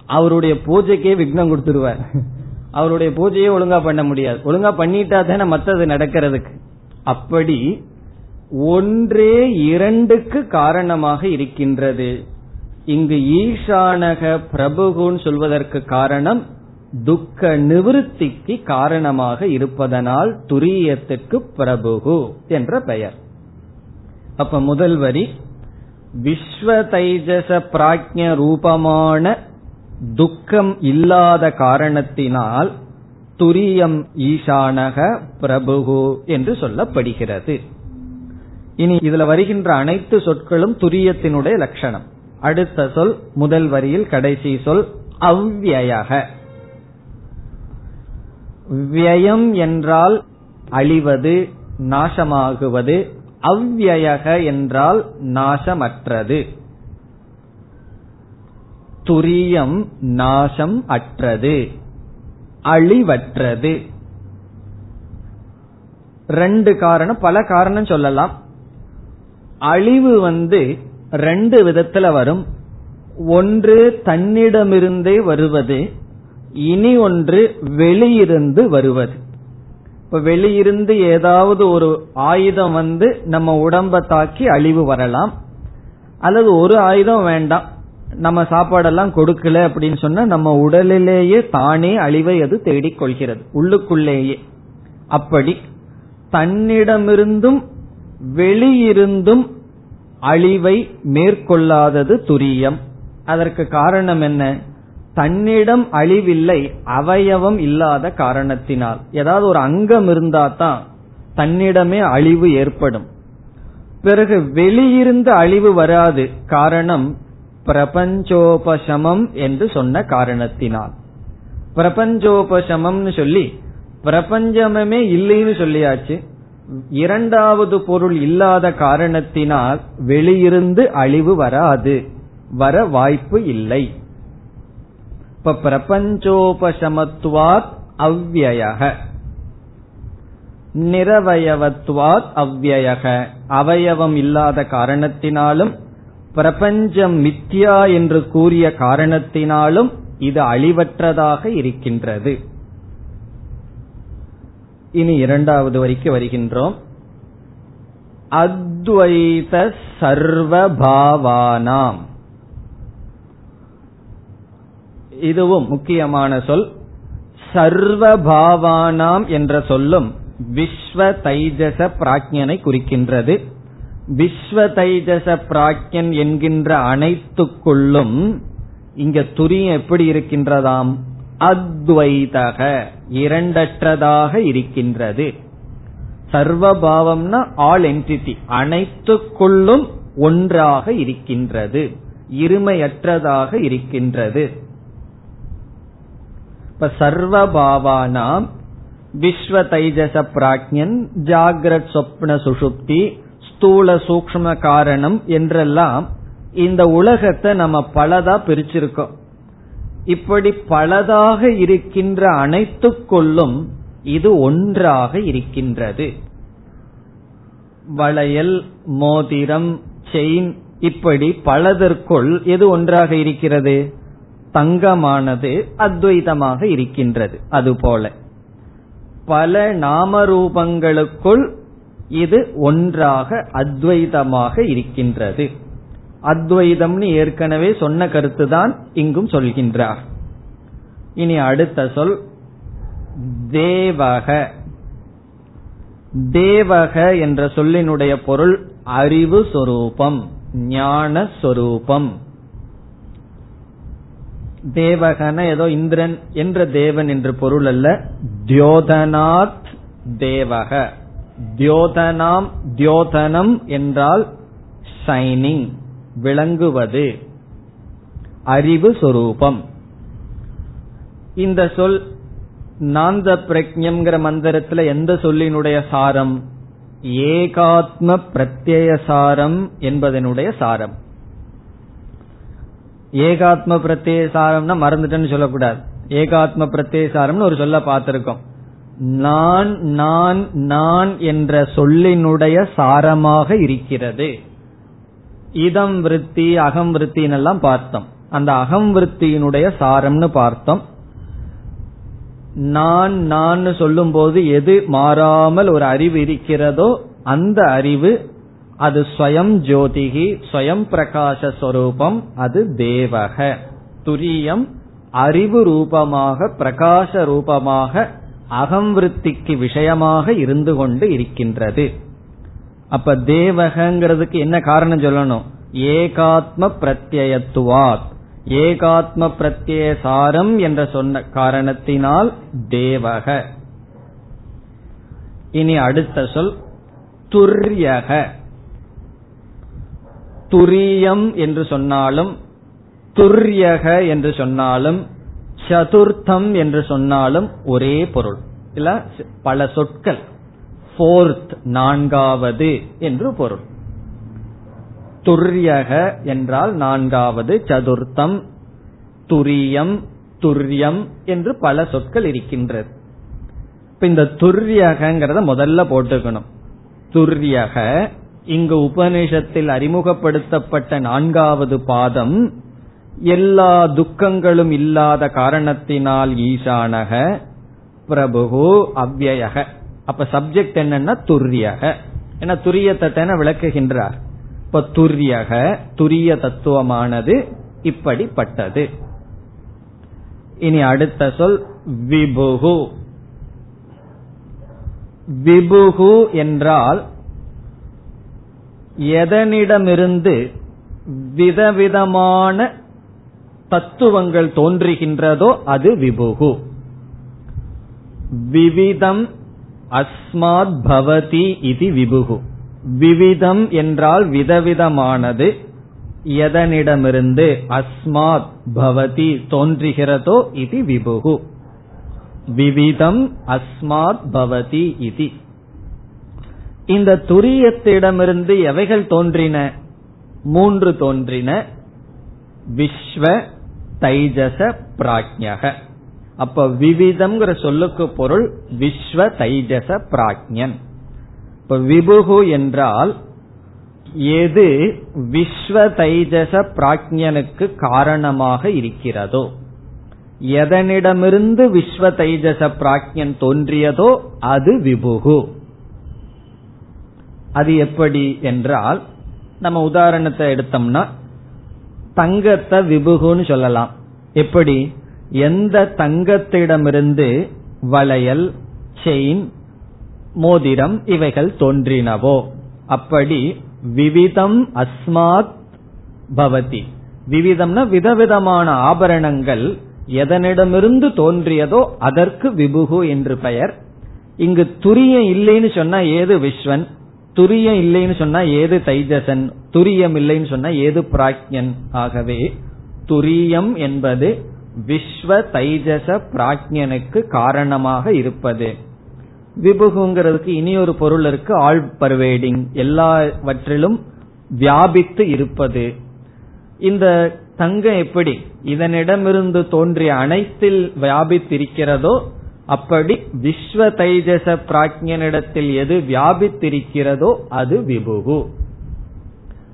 அவருடைய பூஜைக்கே விக்னம் கொடுத்துருவார். அவருடைய பூஜையே ஒழுங்கா பண்ண முடியாது. ஒழுங்கா பண்ணிட்டா தானே மத்தது நடக்கிறதுக்கு. அப்படி ஒன்றே இரண்டுக்கு காரணமாக இருக்கின்றது. இங்கு ஈசானக பிரபுகுன்னு சொல்வதற்கு காரணம் துக்க நிவிருத்திக்கு காரணமாக இருப்பதனால் துரியத்துக்கு பிரபுகு என்ற பெயர். அப்ப முதல் வரி விஸ்வ தைஜச பிராஜ்ய ரூபமான துக்கம் இல்லாத காரணத்தினால் துரியம் ஈசானக பிரபுகு என்று சொல்லப்படுகிறது. இனி இதுல வருகின்ற அனைத்து சொற்களும் துரியத்தினுடைய லட்சணம். அடுத்த சொல் முதல் வரியில் கடைசி சொல் அவ்வியக வியம் என்றால் அழிவது நாசமாகுவது அவ்வியக என்றால் நாசமற்றது. துரியம் நாசம் அற்றது அழிவற்றது. ரெண்டு காரணம் பல காரணம் சொல்லலாம். அழிவு வந்து ரெண்டு விதத்துல வரும். ஒன்று தன்னிடமிருந்தே வருவது இனி ஒன்று வெளியிருந்து வருவது. இப்ப வெளியிருந்து ஏதாவது ஒரு ஆயுதம் வந்து நம்ம உடம்ப தாக்கி அழிவு வரலாம். அல்லது ஒரு ஆயுதம் வேண்டாம். நம்ம சாப்பாடெல்லாம் கொடுக்கல அப்படின்னு சொன்னா நம்ம உடலிலேயே தானே அழிவை அது தேடிக்கொள்கிறது உள்ளுக்குள்ளேயே. அப்படி தன்னிடமிருந்தும் வெளியிருந்தும் அழிவை மேற்கொள்ளாதது துரியம். அதற்கு காரணம் என்ன? தன்னிடம் அழிவில்லை அவயவம் இல்லாத காரணத்தினால். ஏதாவது ஒரு அங்கம் இருந்தா தான் தன்னிடமே அழிவு ஏற்படும். பிறகு வெளியிருந்து அழிவு வராது. காரணம் பிரபஞ்சோபசமம் என்று சொன்ன காரணத்தினால். பிரபஞ்சோபசமம்னு சொல்லி பிரபஞ்சமே இல்லைன்னு சொல்லியாச்சு. இரண்டாவது பொருள் இல்லாத காரணத்தினால் வெளியிருந்து அழிவு வராது. வர வாய்ப்பு இல்லை. இப்ப பிரபஞ்சோபசமத்துவாத் அவ்வயக நிரவயவத்துவாத் அவ்வயக அவயவம் இல்லாத காரணத்தினாலும் பிரபஞ்சம் மித்யா என்று கூறிய காரணத்தினாலும் இது அழிவற்றதாக இருக்கின்றது. இனி இரண்டாவது வரிக்கு வருகின்றோம். அத்வைத சர்வபாவானாம். இதுவும் முக்கியமான சொல். சர்வபாவானாம் என்ற சொல்லும் விஸ்வ தைஜச பிராஜ்யனை குறிக்கின்றது. விஸ்வ தைஜச பிராக்யன் என்கின்ற அனைத்துக்குள்ளும் இங்க துரியம் எப்படி இருக்கின்றதாம்? அத்வைதக இரண்டற்றதாக இருக்கின்றது. சர்வபாவம்னா ஆல் என்டிட்டி அனைத்துக்குள்ளும் ஒன்றாக இருக்கின்றது இருமையற்றதாக இருக்கின்றது. இப்ப சர்வபாவானாம் விஸ்வ தைஜச பிராக்யன் ஜாகிரத் சொப்ன சுஷுப்தி ஸ்தூல சூக்ம காரணம் என்றெல்லாம் இந்த உலகத்தை நம்ம பலதா பிரிச்சிருக்கோம். இப்படி பலதாக இருக்கின்ற அனைத்துக்குள்ளும் இது ஒன்றாக இருக்கின்றது. வளையல் மோதிரம் செயின் இப்படி பலதற்குள் எது ஒன்றாக இருக்கிறது? தங்கமானது அத்வைதமாக இருக்கின்றது. அதுபோல பல நாமரூபங்களுக்குள் இது ஒன்றாக அத்வைதமாக இருக்கின்றது. அத்வைதம்னு ஏற்கனவே சொன்ன கருத்துதான் இங்கும் சொல்கின்றார். இனி அடுத்த சொல் தேவக. தேவக என்ற சொல்லினுடைய பொருள் அறிவு சொரூபம் ஞான சொரூபம் தேவகன ஏதோ இந்திரன் என்ற தேவன் என்று பொருள் அல்ல. தியோதனாத் தேவக. தியோதனாம் தியோதனம் என்றால் ஷைனிங் விளங்குவது அறிவு சொரூபம். இந்த சொல் நாந்த பிரஜம்ங்கிற மந்திரத்துல எந்த சொல்லினுடைய சாரம்? ஏகாத்ம பிரத்யய சாரம் என்பதனுடைய சாரம். ஏகாத்ம பிரத்யேசாரம்னா மறந்துட்டேன்னு சொல்லக்கூடாது. ஏகாத்ம பிரத்யேசாரம்னு ஒரு சொல்ல பார்த்திருக்கோம். நான் நான் நான் என்ற சொல்லினுடைய சாரமாக இருக்கிறது. இதம் விருத்தி அகம் விருத்தின்னு பார்த்தோம். அந்த அகம் விருத்தியினுடைய சாரம்னு பார்த்தோம். நான் நான் சொல்லும் போது எது மாறாமல் ஒரு அறிவு இருக்கிறதோ அந்த அறிவு அது ஸ்வயம் ஜோதிகி ஸ்வயம் பிரகாசஸ்வரூபம் அது தேவக. துரியம் அறிவு ரூபமாக பிரகாச ரூபமாக அகம்விருத்திக்கு விஷயமாக இருந்து கொண்டு இருக்கின்றது. அப்ப தேவகங்கிறதுக்கு என்ன காரணம் சொல்லணும்? ஏகாத்ம பிரத்யத்துவாத் ஏகாத்ம பிரத்யேசாரம் என்ற சொன்ன காரணத்தினால் தேவக. இனி அடுத்த சொல் துர்யக. துரியம் என்று சொன்னாலும் துர்யக என்று சொன்னாலும் சதுர்த்தம் என்று சொன்னாலும் ஒரே பொருள். இல்ல பல சொற்கள். போர்த் நான்காவது என்று பொருள். துர்யக என்றால் நான்காவது சதுர்த்தம் துரியம் துர்யம் என்று பல சொற்கள் இருக்கின்றது. இப்ப இந்த துர்யகங்கிறத முதல்ல போட்டுக்கணும். துர்யக இங்கு உபனிஷத்தில் அறிமுகப்படுத்தப்பட்ட நான்காவது பாதம் எல்லா துக்கங்களும் இல்லாத காரணத்தினால் ஈசானக பிரபு அவ்வயக. அப்ப சப்ஜெக்ட் என்னன்னா துரியக. ஏன்னா துரியத்தை விளக்குகின்றார். இப்ப துரியக துரிய தத்துவமானது இப்படிப்பட்டது. இனி அடுத்த சொல் விபுகு விபுகு என்றால் எதனிடமிருந்து விதவிதமான தத்துவங்கள் தோன்றுகின்றதோ அது விபுகு. விவிதம் அஸ்மாத் பவதி இது விபுகு. விவிதம் என்றால் விதவிதமானது. எதனிடமிருந்து அஸ்மாத் பவதி தோன்றுகிறதோ இது விபுகு. விவிதம் அஸ்மாத் பவதி இது. இந்த துரியத்திடமிருந்து எவைகள் தோன்றின? மூன்று தோன்றின. விஸ்வ தைஜச பிராஜ்யக. அப்ப விவிதம்ங்கிற சொல்லுக்கு பொருள் விஸ்வ தைஜச பிராஜ்யன். இப்ப விபுகு என்றால் எது விஸ்வ தைஜச பிராஜ்யனுக்கு காரணமாக இருக்கிறதோ? எதனிடமிருந்து விஸ்வ தைஜச பிராஜ்யன் தோன்றியதோ அது விபுகு. அது எப்படி என்றால் நம்ம உதாரணத்தை எடுத்தோம்னா தங்கத்தை விபுகுன்னு சொல்லலாம். எப்படி? எந்த தங்கத்திடமிருந்து வளையல் செயின் மோதிரம் இவைகள் தோன்றினவோ அப்படி விவிதம் அஸ்மாத் பவதி. விவிதம்னா விதவிதமான ஆபரணங்கள் எதனிடமிருந்து தோன்றியதோ அதற்கு விபுகு என்று பெயர். இங்கு துரியம் இல்லைன்னு சொன்னா ஏது விஸ்வன்? துரியம் இல்லைன்னு சொன்னா ஏது தைஜசன்? துரியம் இல்லைன்னு சொன்னா ஏது பிராக்யன் ஆகவே துரியம் என்பது விஸ்வ தைஜச பிராக்யனுக்கு காரணமாக இருப்பது. விபுகுங்கிறதுக்கு இனி ஒரு பொருள் இருக்கு ஆல் பர்வேடிங் எல்லாவற்றிலும் வியாபித்து இருப்பது. இந்த தங்கம் எப்படி? இதனிடமிருந்து தோன்றிய அனைத்தில் வியாபித்திருக்கிறதோ அப்படி விஸ்வ தைஜச பிராஜ்யனிடத்தில் எது வியாபித்திருக்கிறதோ அது விபுகு.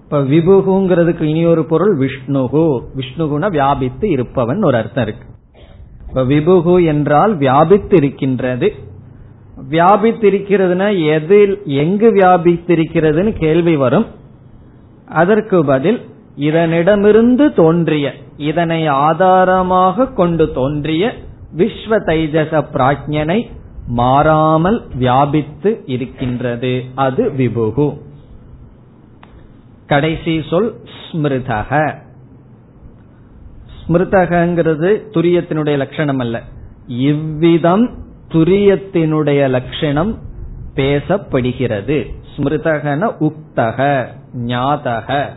இப்ப விபுகுங்கிறதுக்கு இனி ஒரு பொருள் விஷ்ணுகு. விஷ்ணுகுன வியாபித்து இருப்பவன் ஒரு அர்த்தம் இருக்கு. இப்ப விபுகு என்றால் வியாபித்து இருக்கின்றது வியாபித்திருக்கிறதுனா எதில் எங்கு வியாபித்திருக்கிறதுன்னு கேள்வி வரும். அதற்கு பதில் இதனிடமிருந்து தோன்றிய இதனை ஆதாரமாக கொண்டு தோன்றிய விஸ்வ தைஜச பிராஜ்யனை மாறாமல் வியாபித்து இருக்கின்றது. அது விபுகு. கடைசி சொல் ஸ்மிருதக. ஸ்மிருதகங்கிறது துரியத்தினுடைய லட்சணம் அல்ல இவ்விதம் துரியத்தினுடைய லட்சணம் பேசப்படுகிறது. ஸ்மிருதகன உக்தக ஞாதக.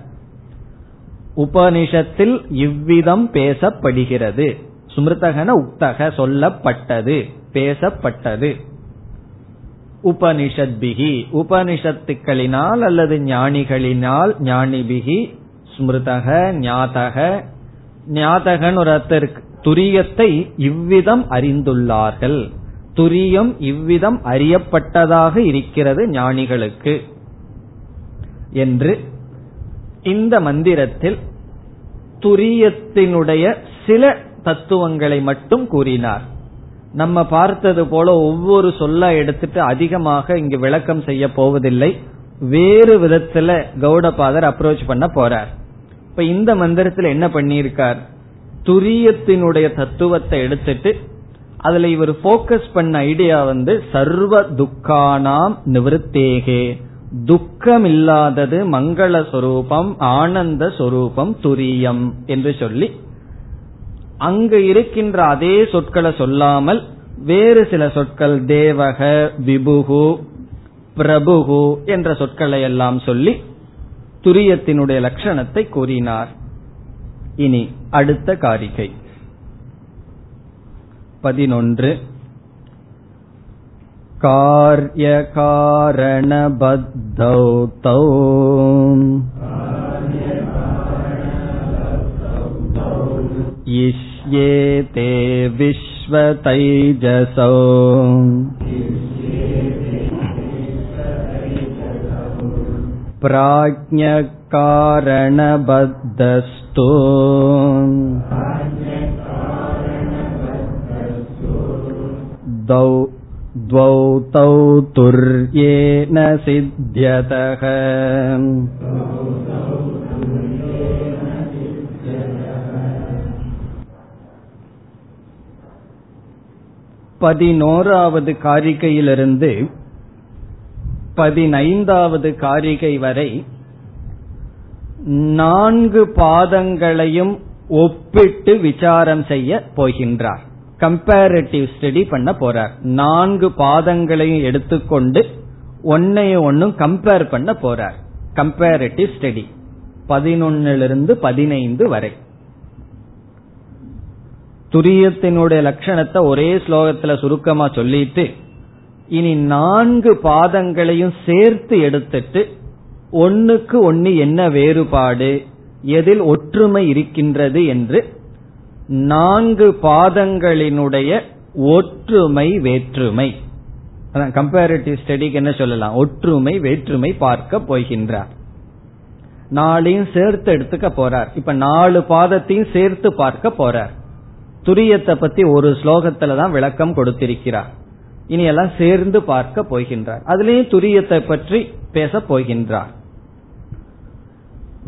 உபனிஷத்தில் இவ்விதம் பேசப்படுகிறது. ஸ்மிருதகன உக்தக சொல்லப்பட்டது பேசப்பட்டது. உபனிஷத்பிகி உபனிஷத்துக்களினால் அல்லது ஞானிகளினால் ஞானிபிகி ஸ்மிருதக ஞாதக ஞாதகன் ஒரு அர்த்தம் துரியத்தை இவ்விதம் அறிந்துள்ளார்கள். துரியம் இவ்விதம் அறியப்பட்டதாக இருக்கிறது ஞானிகளுக்கு என்று. இந்த மந்திரத்தில் துரியத்தினுடைய சில தத்துவங்களை மட்டும் கூறினார். நம்ம பார்த்தது போல ஒவ்வொரு சொல்ல எடுத்துட்டு அதிகமாக இங்கு விளக்கம் செய்ய போவதில்லை. வேறு விதத்துல கௌடபாதர் அப்ரோச் பண்ண போறார். இப்ப இந்த மந்திரத்துல என்ன பண்ணியிருக்கார்? துரியத்தினுடைய தத்துவத்தை எடுத்துட்டு அதுல இவர் போக்கஸ் பண்ண ஐடியா வந்து சர்வ துக்கானாம் நிவத்தேகே துக்கம் இல்லாதது மங்கள சொரூபம் ஆனந்த சொரூபம் துரியம் என்று சொல்லி அங்கு இருக்கின்ற அதே சொற்களை சொல்லாமல் வேறு சில சொற்கள் தேவக விபுகு பிரபுகு என்ற சொற்களை எல்லாம் சொல்லி துரியத்தினுடைய லட்சணத்தை கூறினார் இனி அடுத்த காரிகை பதினொன்று कार्यकारणबद्धौ तौ इष्येते विश्वतैजसौ प्राज्ञकारणबद्धस्तु द्वौ द्वौ तौ तुर्येण सिद्ध्यतः பதினோராவது காரிகையிலிருந்து பதினைந்தாவது காரிகை வரை நான்கு பாதங்களையும் ஒப்பிட்டு விசாரம் செய்ய போகின்றார். கம்பேரிட்டிவ் ஸ்டடி பண்ண போறார். நான்கு பாதங்களையும் எடுத்துக்கொண்டு ஒன்னைய ஒன்னும் கம்பேர் பண்ண போறார். கம்பேரிட்டிவ் ஸ்டடி பதினொன்னிலிருந்து பதினைந்து வரை. துரியத்தினுடைய லட்சணத்தை ஒரே ஸ்லோகத்துல சுருக்கமா சொல்லிட்டு இனி நான்கு பாதங்களையும் சேர்த்து எடுத்துட்டு ஒன்னுக்கு ஒன்னு என்ன வேறுபாடு எதில் ஒற்றுமை இருக்கின்றது என்று நான்கு பாதங்களினுடைய ஒற்றுமை வேற்றுமை. அதான் கம்பேரிட்டிவ் ஸ்டடிக்கு என்ன சொல்லலாம்? ஒற்றுமை வேற்றுமை பார்க்க போகின்றார். நாளையும் சேர்த்து எடுத்துக்க போறார். இப்ப நாலு பாதத்தையும் சேர்த்து பார்க்க போறார். துரியத்தை பத்தி ஒரு ஸ்லோகத்துல தான் விளக்கம் கொடுத்திருக்கிறார். இனி எல்லாம் சேர்ந்து பார்க்க போகின்றார். அதுலேயும் துரியத்தை பற்றி பேச போகின்றார்.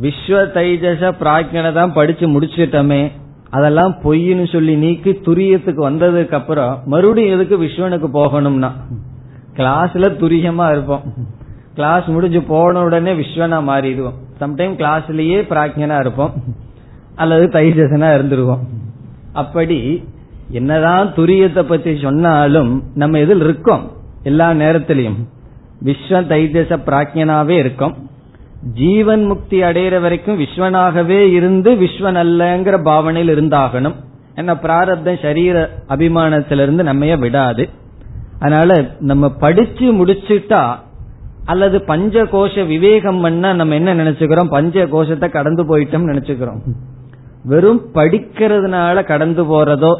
விஸ்வ தைஜச பிராஜனை தான் படிச்சு முடிச்சிட்டோமே அதெல்லாம் பொய்ன்னு சொல்லி நீக்கி துரியத்துக்கு வந்ததுக்கு அப்புறம் மறுபடியும் எதுக்கு விஸ்வனுக்கு போகணும்னா? கிளாஸ்ல துரியமா இருப்போம். கிளாஸ் முடிஞ்சு போன உடனே விஸ்வனா மாறிடுவோம். சம்டைம் கிளாஸ்லயே பிராஜனா இருப்போம். அல்லது தைஜசனா இருந்துருவோம். அப்படி என்னதான் துரியத்தை பத்தி சொன்னாலும் நம்ம இதில் இருக்கோம்? எல்லா நேரத்திலையும். விஸ்வ தைஜச பிராக்ஞனாவே இருக்கும். ஜீவன் முக்தி அடையிற வரைக்கும் விஸ்வனாகவே இருந்து விஸ்வன் அல்லங்கிற பாவனையில் இருந்தாகணும். என்ன பிராரப்தம் சரீர அபிமானத்திலிருந்து நம்மைய விடாது. அதனால நம்ம படிச்சு முடிச்சுட்டா அல்லது பஞ்ச கோஷ விவேகம் பண்ணா நம்ம என்ன நினைச்சுக்கிறோம்? பஞ்ச கோஷத்தை கடந்து போயிட்டோம் நினைச்சுக்கிறோம். வெறும் படிக்கிறதுனால கடந்து போறதோ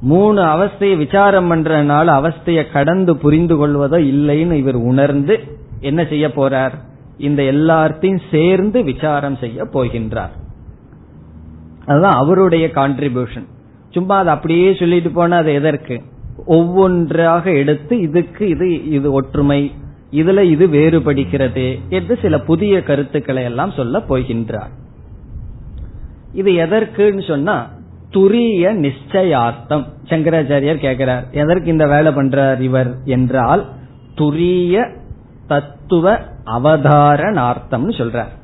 மூணு அவஸ்தையை விசாரம் பண்றதுனால அவஸ்தைய கடந்து புரிந்து கொள்வதோ இல்லைன்னு இவர் உணர்ந்து என்ன செய்ய போறார்? இந்த எல்லாத்தையும் சேர்ந்து விசாரம் செய்ய போகின்றார். அதுதான் அவருடைய கான்ட்ரிபியூஷன் சும்மா அதை அப்படியே சொல்லிட்டு போனா அது எதற்கு? ஒவ்வொன்றாக எடுத்து இதுக்கு இது இது ஒற்றுமை இதுல இது வேறுபடுகிறது என்று சில புதிய கருத்துக்களை எல்லாம் சொல்ல போகின்றார். இது எதற்குன்னு சொன்னா துரிய நிச்சயார்த்தம். சங்கராச்சாரியர் கேட்கிறார் எதற்கு இந்த வேலை பண்றார் இவர்? என்றால் துரிய தத்துவ அவதாரணார்த்தம்னு சொல்றார்.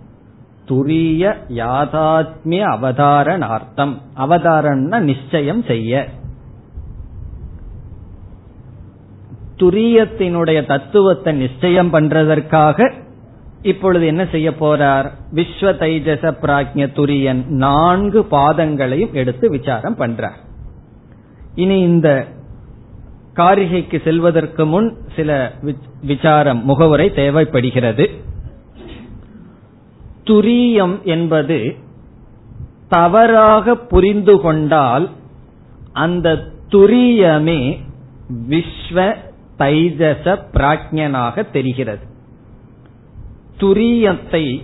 துரிய யாதாத்மிய அவதாரணார்த்தம். அவதாரம்னா நிச்சயம் செய்ய. துரியத்தினுடைய தத்துவத்தை நிச்சயம் பண்றதற்காக இப்பொழுது என்ன செய்ய போறார்? விஸ்வ தைஜச பிராஜ்ய துரியன் நான்கு பாதங்களையும் எடுத்து விசாரம் பண்றார். இனி இந்த காரிகைக்கு செல்வதற்கு முன் சில விசாரம் முகவுரை தேவைப்படுகிறது. துரியம் என்பது தவறாக புரிந்து கொண்டால் அந்த துரியமே விஸ்வ தைஜச பிராஜ்யனாக தெரிகிறது. துரியத்தை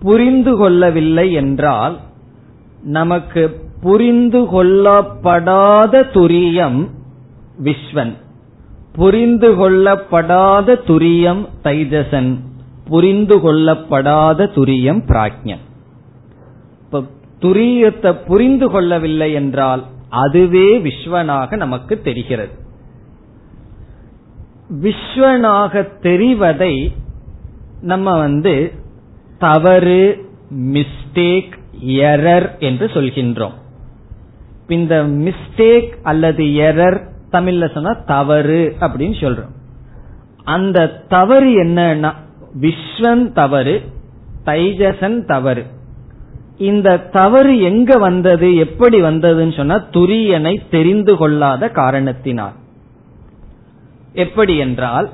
புரிந்து கொள்ளவில்லை என்றால் நமக்கு புரிந்து கொள்ளப்படாத துரியம் விஸ்வன். புரிந்து கொள்ளப்படாத துரியம் தைஜசன். புரிந்து கொள்ளப்படாத துரியம் பிராஜ்யன் துரியத்தை புரிந்து கொள்ளவில்லை என்றால் அதுவே விஸ்வனாக நமக்கு தெரிகிறது. விஸ்வனாக தெரிவதை நம்ம வந்து தவறு மிஸ்டேக் எரர் என்று சொல்கின்றோம். இந்த மிஸ்டேக் அல்லது எரர் தமிழ்ல சொன்னா தவறு அப்படின்னு சொல்றோம். அந்த தவறு என்னன்னா விஸ்வன் தவறு தைஜசன் தவறு. இந்த தவறு எங்க வந்தது எப்படி வந்ததுன்னு சொன்னா துரியனை தெரிந்து கொள்ளாத காரணத்தினால். எப்படி என்றால்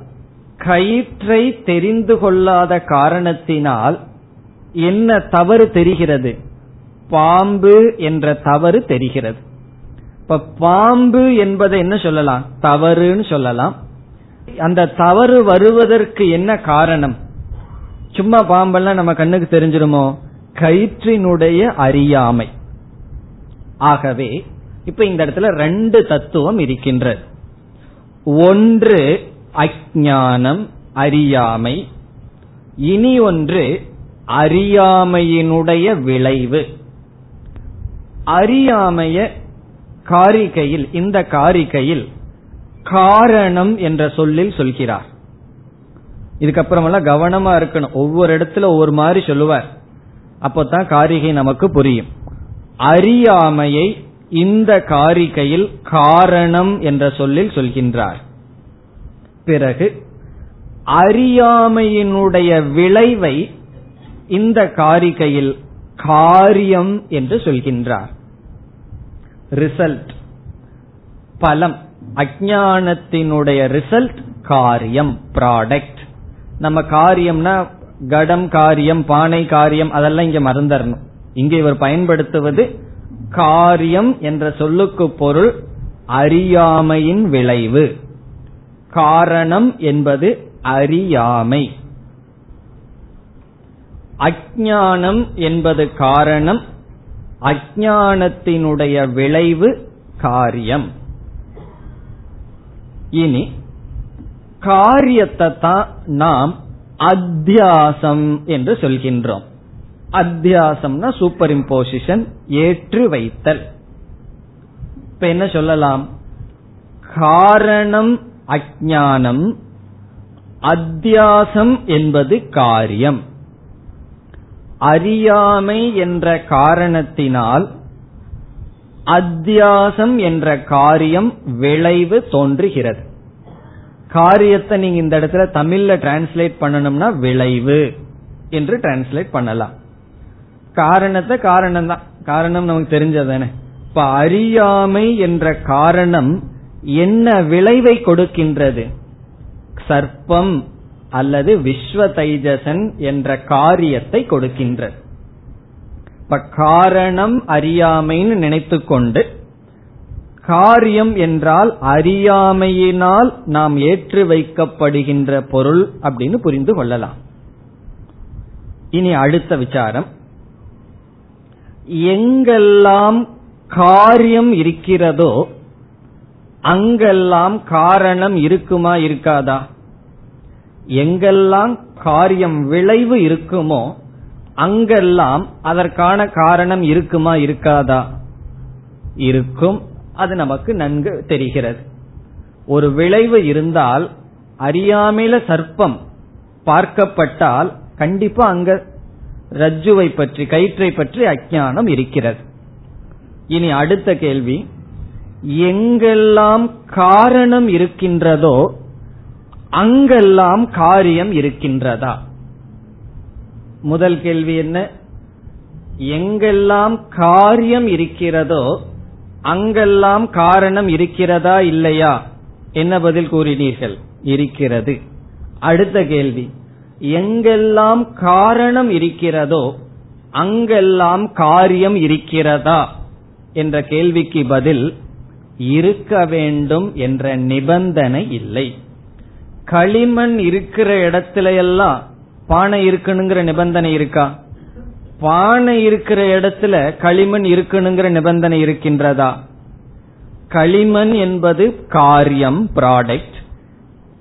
கயிற்றை தெரிந்து கொள்ளாத காரணத்தினால் என்ன தவறு தெரிகிறது? பாம்பு என்ற தவறு தெரிகிறது. இப்ப பாம்பு என்பதை என்ன சொல்லலாம்? தவறுன்னு சொல்லலாம். அந்த தவறு வருவதற்கு என்ன காரணம்? சும்மா பாம்பெல்லாம் நம்ம கண்ணுக்கு தெரிஞ்சிருமோ? கயிற்றினுடைய அறியாமை. ஆகவே இப்ப இந்த இடத்துல ரெண்டு தத்துவம் இருக்கின்றது. ஒன்று அஜானம் அறியாமை இனி ஒன்று அறியாமையினுடைய விளைவு. அறியாமைய காரிகையில் இந்த காரிகையில் காரணம் என்ற சொல்லில் சொல்கிறார். இதுக்கப்புறமெல்லாம் கவனமா இருக்கணும். ஒவ்வொரு இடத்துல ஒவ்வொரு மாதிரி சொல்லுவார். அப்போதான் காரிகை நமக்கு புரியும். அறியாமையை இந்த காரிகையில் காரணம் என்ற சொல்லில் சொல்கின்றார். பிறகு அறியாமையினுடைய விளைவை இந்த காரிகையில் காரியம் என்று சொல்கின்றார். ரிசல்ட் பலம். அஜானத்தினுடைய ரிசல்ட் காரியம் ப்ராடக்ட் நம்ம காரியம்னா கடம் காரியம் பானை காரியம் அதெல்லாம் இங்க மறந்துடணும் இங்க இவர் பயன்படுத்துவது காரியம் என்ற சொல்லுக்கு பொருள் அறியாமையின் விளைவு. காரணம் என்பது அறியாமை. அஜானம் என்பது காரணம் அஜானத்தினுடைய விளைவு காரியம். இனி காரியத்தை தான் நாம் அத்தியாசம் என்று சொல்கின்றோம். அத்தியாசம்னா சூப்பர் இம்போசிஷன் ஏற்று வைத்தல். இப்ப என்ன சொல்லலாம்? காரணம் அஜானம் அத்தியாசம் என்பது காரியம். அறியாமை என்ற காரணத்தினால் அத்தியாசம் என்ற காரியம் விளைவு தோன்றுகிறது. காரியத்தை நீங்க இந்த இடத்துல தமிழ்ல டிரான்ஸ்லேட் பண்ணணும்னா விளைவு என்று டிரான்ஸ்லேட் பண்ணலாம். காரணத்தை காரணம் தான் காரணம் நமக்கு தெரிஞ்சதானே இப்ப அறியாமை என்ற காரணம் என்ன விளைவை கொடுக்கின்றது? சர்ப்பம் அல்லது விஸ்வ தைஜசன் என்ற காரியத்தை கொடுக்கின்றது. இப்ப காரணம் அறியாமைன்னு நினைத்துக்கொண்டு காரியம் என்றால் அறியாமையினால் நாம் ஏற்று வைக்கப்படுகின்ற பொருள் அப்படின்னு புரிந்து கொள்ளலாம். இனி அடுத்த விசாரம். எங்கெல்லாம் காரியம் இருக்கிறதோ அங்கெல்லாம் காரணம் இருக்குமா இருக்காதா? எங்கெல்லாம் காரியம் விளைவு இருக்குமோ அங்கெல்லாம் அதற்கான காரணம் இருக்குமா இருக்காதா? இருக்கும். அது நமக்கு நன்கு தெரிகிறது. ஒரு விளைவு இருந்தால் அறியாமையில சர்ப்பம் பார்க்கப்பட்டால் கண்டிப்பா அங்க ரஜ்ஜுவை பற்றி கயிற்றை பற்றி அஜானம் இருக்கிறது. இனி அடுத்த கேள்வி. எங்கெல்லாம் காரணம் இருக்கின்றதோ அங்கெல்லாம் காரியம் இருக்கின்றதா? முதல் கேள்வி என்ன? எங்கெல்லாம் காரியம் இருக்கிறதோ அங்கெல்லாம் காரணம் இருக்கிறதா இல்லையா? என்ன பதில் கூறினீர்கள்? இருக்கிறது. அடுத்த கேள்வி. எங்கெல்லாம் காரணம் இருக்கிறதோ அங்கெல்லாம் காரியம் இருக்கிறதா? என்ற கேள்விக்கு பதில் இருக்க வேண்டும் என்ற நிபந்தனை இல்லை. களிமண் இருக்கிற இடத்துல எல்லாம் பானை இருக்கணுங்கிற நிபந்தனை இருக்கா? பானை இருக்கிற இடத்துல களிமண் இருக்கணுங்கிற நிபந்தனை இருக்கின்றதா? களிமண் என்பது காரியம் ப்ராடக்ட்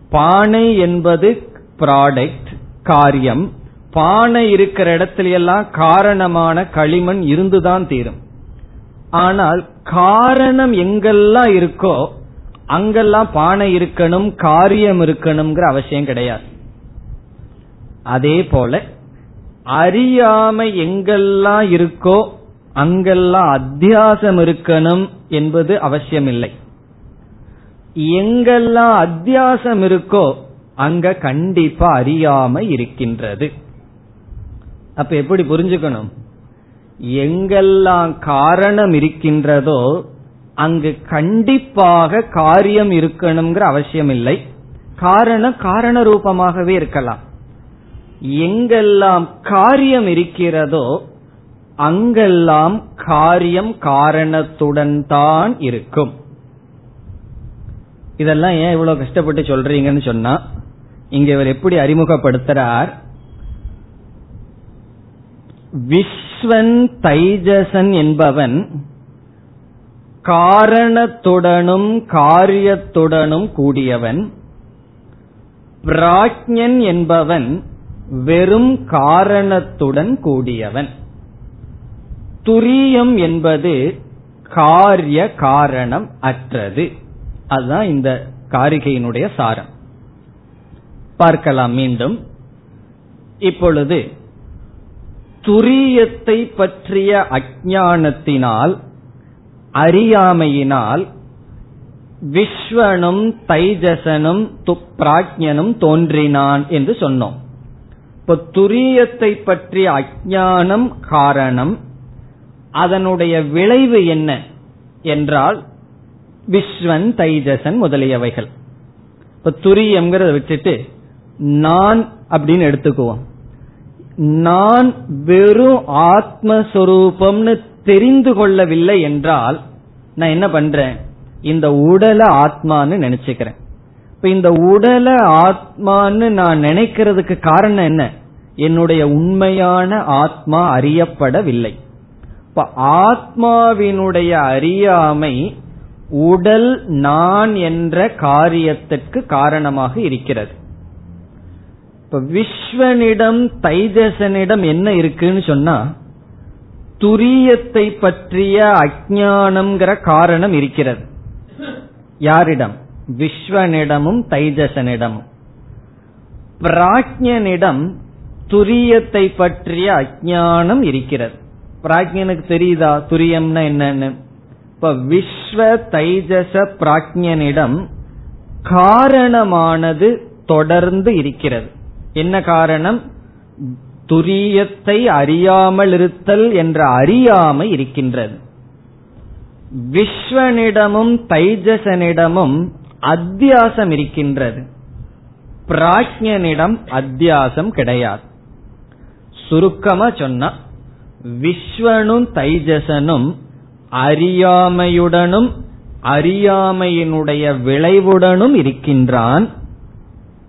பானை என்பது ப்ராடக்ட் காரியம். பானை இருக்கிற இடத்துல எல்லாம் காரணமான களிமண் இருந்துதான் தீரும். ஆனால் காரணம் எங்கெல்லாம் இருக்கோ அங்கெல்லாம் பானை இருக்கணும் காரியம் இருக்கணுங்கிற அவசியம் கிடையாது. அதே போல அறியாமை எங்கெல்லாம் இருக்கோ அங்கெல்லாம் அத்தியாசம் இருக்கணும் என்பது அவசியமில்லை. எங்கெல்லாம் அத்தியாசம் இருக்கோ அங்க கண்டிப்பா அறியாமை இருக்கின்றது. அப்ப எப்படி புரிஞ்சுக்கணும்? எங்கெல்லாம் காரணம் இருக்கின்றதோ அங்கு கண்டிப்பாக காரியம் இருக்கணுங்கிற அவசியம் இல்லை காரணம் காரண ரூபமாகவே இருக்கலாம். எங்கெல்லாம் காரியம் இருக்கிறதோ அங்கெல்லாம் காரியம் காரணத்துடன் தான் இருக்கும். இதெல்லாம் ஏன் இவ்வளவு கஷ்டப்பட்டு சொல்றீங்கன்னு சொன்னா இங்க இவர் எப்படி அறிமுகப்படுத்துறார்? விஸ்வன் தைஜசன் என்பவன் காரணத்துடனும் காரியத்துடனும் கூடியவன். பிராஜ்யன் என்பவன் வெறும் காரணத்துடன் கூடியவன். துரியம் என்பது காரிய காரணம் அற்றது. அதுதான் இந்த காரிகையினுடைய சாரம். பார்க்கலாம் மீண்டும். இப்பொழுது துரியத்தை பற்றிய அஜானத்தினால் அறியாமையினால் விஸ்வனும் தைஜசனும் துப்பிராஜ்யனும் தோன்றினான் என்று சொன்னோம். இப்போ துரியத்தை பற்றிய அஜானம் காரணம் அதனுடைய விளைவு என்ன என்றால் விஸ்வன் தைஜசன் முதலியவைகள். இப்ப துரியம்ங்கிறத விட்டுட்டு நான் அப்படின்னு எடுத்துக்குவோம். நான் வெறும் ஆத்மஸ்வரூபம்னு தெரிந்து கொள்ளவில்லை என்றால் நான் என்ன பண்றேன்? இந்த உடலை ஆத்மான்னு நினைச்சுக்கிறேன். இப்ப இந்த உடலை ஆத்மான்னு நான் நினைக்கிறதுக்கு காரணம் என்ன? என்னுடைய உண்மையான ஆத்மா அறியப்படவில்லை. இப்ப ஆத்மாவினுடைய அறியாமை உடல் நான் என்ற காரியத்திற்கு காரணமாக இருக்கிறது. இப்ப விஸ்வனிடம் தைஜசனிடம் என்ன இருக்குன்னு சொன்னா துரியத்தை பற்றிய அஜானம்ங்கிற காரணம் இருக்கிறது. யாரிடம்? விஸ்வனிடமும் தைஜசனிடமும். பிராஜ்யனிடம் துரியத்தை பற்றிய அஜானம் இருக்கிறது. பிராஜ்யனுக்கு தெரியுதா? துரியம்னா என்னன்னு? இப்ப விஸ்வ தைஜச பிராஜ்யனிடம் காரணமானது தொடர்ந்து இருக்கிறது. என்ன காரணம்? துரியத்தை அறியாமல் இருத்தல் என்ற அறியாமை இருக்கின்றது. விஸ்வனிடமும் தைஜசனிடமும் அத்தியாசம் இருக்கின்றது. பிராஜ்யனிடம் அத்தியாசம் கிடையாது. சுருக்கமா சொன்னா விஸ்வனும் தைஜசனும் அறியாமையுடனும் அறியாமையினுடைய விளைவுடனும் இருக்கின்றான்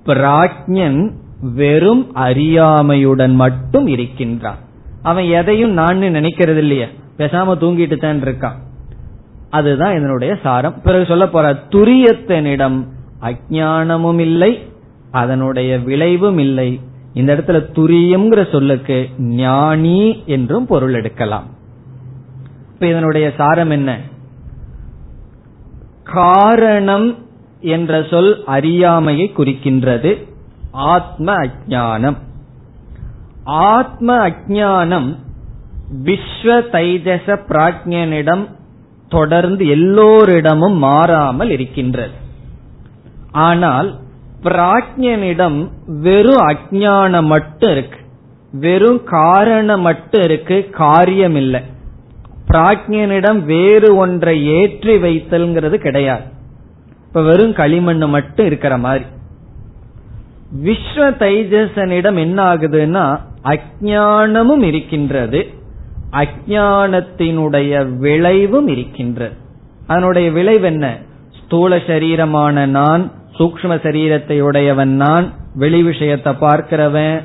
பிராஜ்யன் வெறும் அறியாமையுடன் மட்டும் இருக்கின்றான். அவன் எதையும் நான் நினைக்கிறது இல்லையே பேசாம தூங்கிட்டு தான் இருக்கான். அதுதான் இதனுடைய சாரம். பிறகு சொல்ல போற துரியத்தனிடம் அஜானமும் இல்லை அதனுடைய விளைவும் இல்லை. இந்த இடத்துல துரியம்ங்கிற சொல்லுக்கு ஞானி என்றும் பொருள் எடுக்கலாம். இப்ப இதனுடைய சாரம் என்ன? காரணம் என்ற சொல் அறியாமையை குறிக்கின்றது. ஆத்ம அஜானம் ஆத்ம அஜானம் விஸ்வ தைஜச பிராஜ்யனிடம் தொடர்ந்து எல்லோரிடமும் மாறாமல் இருக்கின்றது. ஆனால் பிராஜ்யனிடம் வெறும் அஜானம் மட்டும் இருக்கு. வெறும் காரணம் மட்டும் இருக்கு காரியம் இல்லை பிராஜ்யனிடம் வேறு ஒன்றை ஏற்றி வைத்தல்ங்கிறது கிடையாது. இப்ப வெறும் களிமண் மட்டும் இருக்கிற மாதிரி. விஸ்வ தைஜசனிடம் என்ன ஆகுதுன்னா அஜானமும் இருக்கின்றது. அஜானத்தினுடைய விளைவும் இருக்கின்றது. அதனுடைய விளைவு என்ன? ஸ்தூல சரீரமான நான் சூக்ம சரீரத்தை உடையவன் நான் வெளி விஷயத்தை பார்க்கிறவன்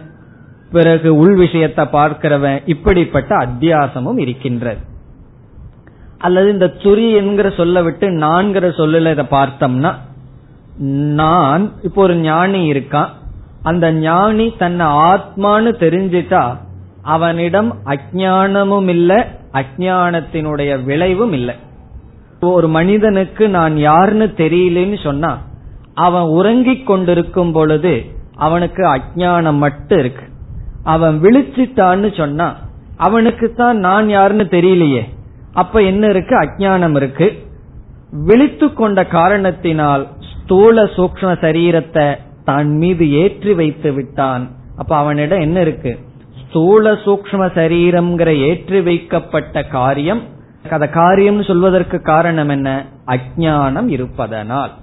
பிறகு உள் விஷயத்தை பார்க்கிறவன் இப்படிப்பட்ட அத்தியாசமும் இருக்கின்றது. அல்லது இந்த துரி என்கிற சொல்ல விட்டு நான்கிற சொல்லல இதை பார்த்தோம்னா நான் இப்போ ஒரு ஞானி இருக்கான். அந்த ஞானி தன்னை ஆத்மான்னு தெரிஞ்சிட்டா அவனிடம் அஜானமும் இல்லை அஜானத்தினுடைய விளைவும் இல்லை. ஒரு மனிதனுக்கு நான் யாருன்னு தெரியலன்னு சொன்னா அவன் உறங்கிக் கொண்டிருக்கும் பொழுது அவனுக்கு அஜானம் மட்டும் இருக்கு. அவன் விழிச்சிட்டான்னு சொன்னா அவனுக்கு தான் நான் யாருன்னு தெரியலையே. அப்ப என்ன இருக்கு? அஜானம் இருக்கு. விழித்து கொண்ட காரணத்தினால் ஸ்தூல சூக்ம சரீரத்தை தன் மீது ஏற்றி வைத்து விட்டான். அப்ப அவனிடம் என்ன இருக்கு? ஸ்தூல சூக்ம சரீரம்ங்கிற ஏற்றி வைக்கப்பட்ட காரியம் அத காரியம் சொல்வதற்கு காரணம் என்ன? அஜானம் இருப்பதனால்.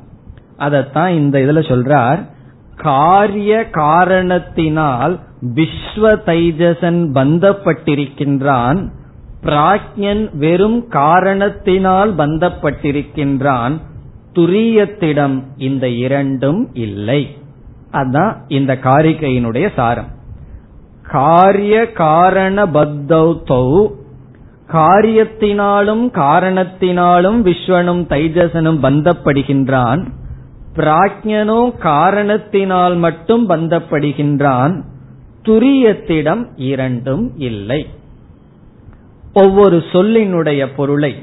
அதத்தான் இந்த இதுல சொல்றார். காரிய காரணத்தினால் விஸ்வ தைஜசன் பந்தப்பட்டிருக்கின்றான். பிராக்ஞன் வெறும் காரணத்தினால் பந்தப்பட்டிருக்கின்றான். துரியத்திடம் இந்த இரண்டும் இல்லை. அதுதான் இந்த காரிகையினுடைய சாரம். காரிய காரண பத்தௌ காரியத்தினாலும் காரணத்தினாலும் விஸ்வனும் தைஜசனும் பந்தப்படுகின்றான். பிராஜ்யனோ காரணத்தினால் மட்டும் பந்தப்படுகின்றான். துரியத்திடம் இரண்டும் இல்லை. ஒவ்வொரு சொல்லினுடைய பொருளை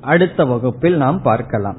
அடுத்த வகுப்பில் நாம் பார்க்கலாம்.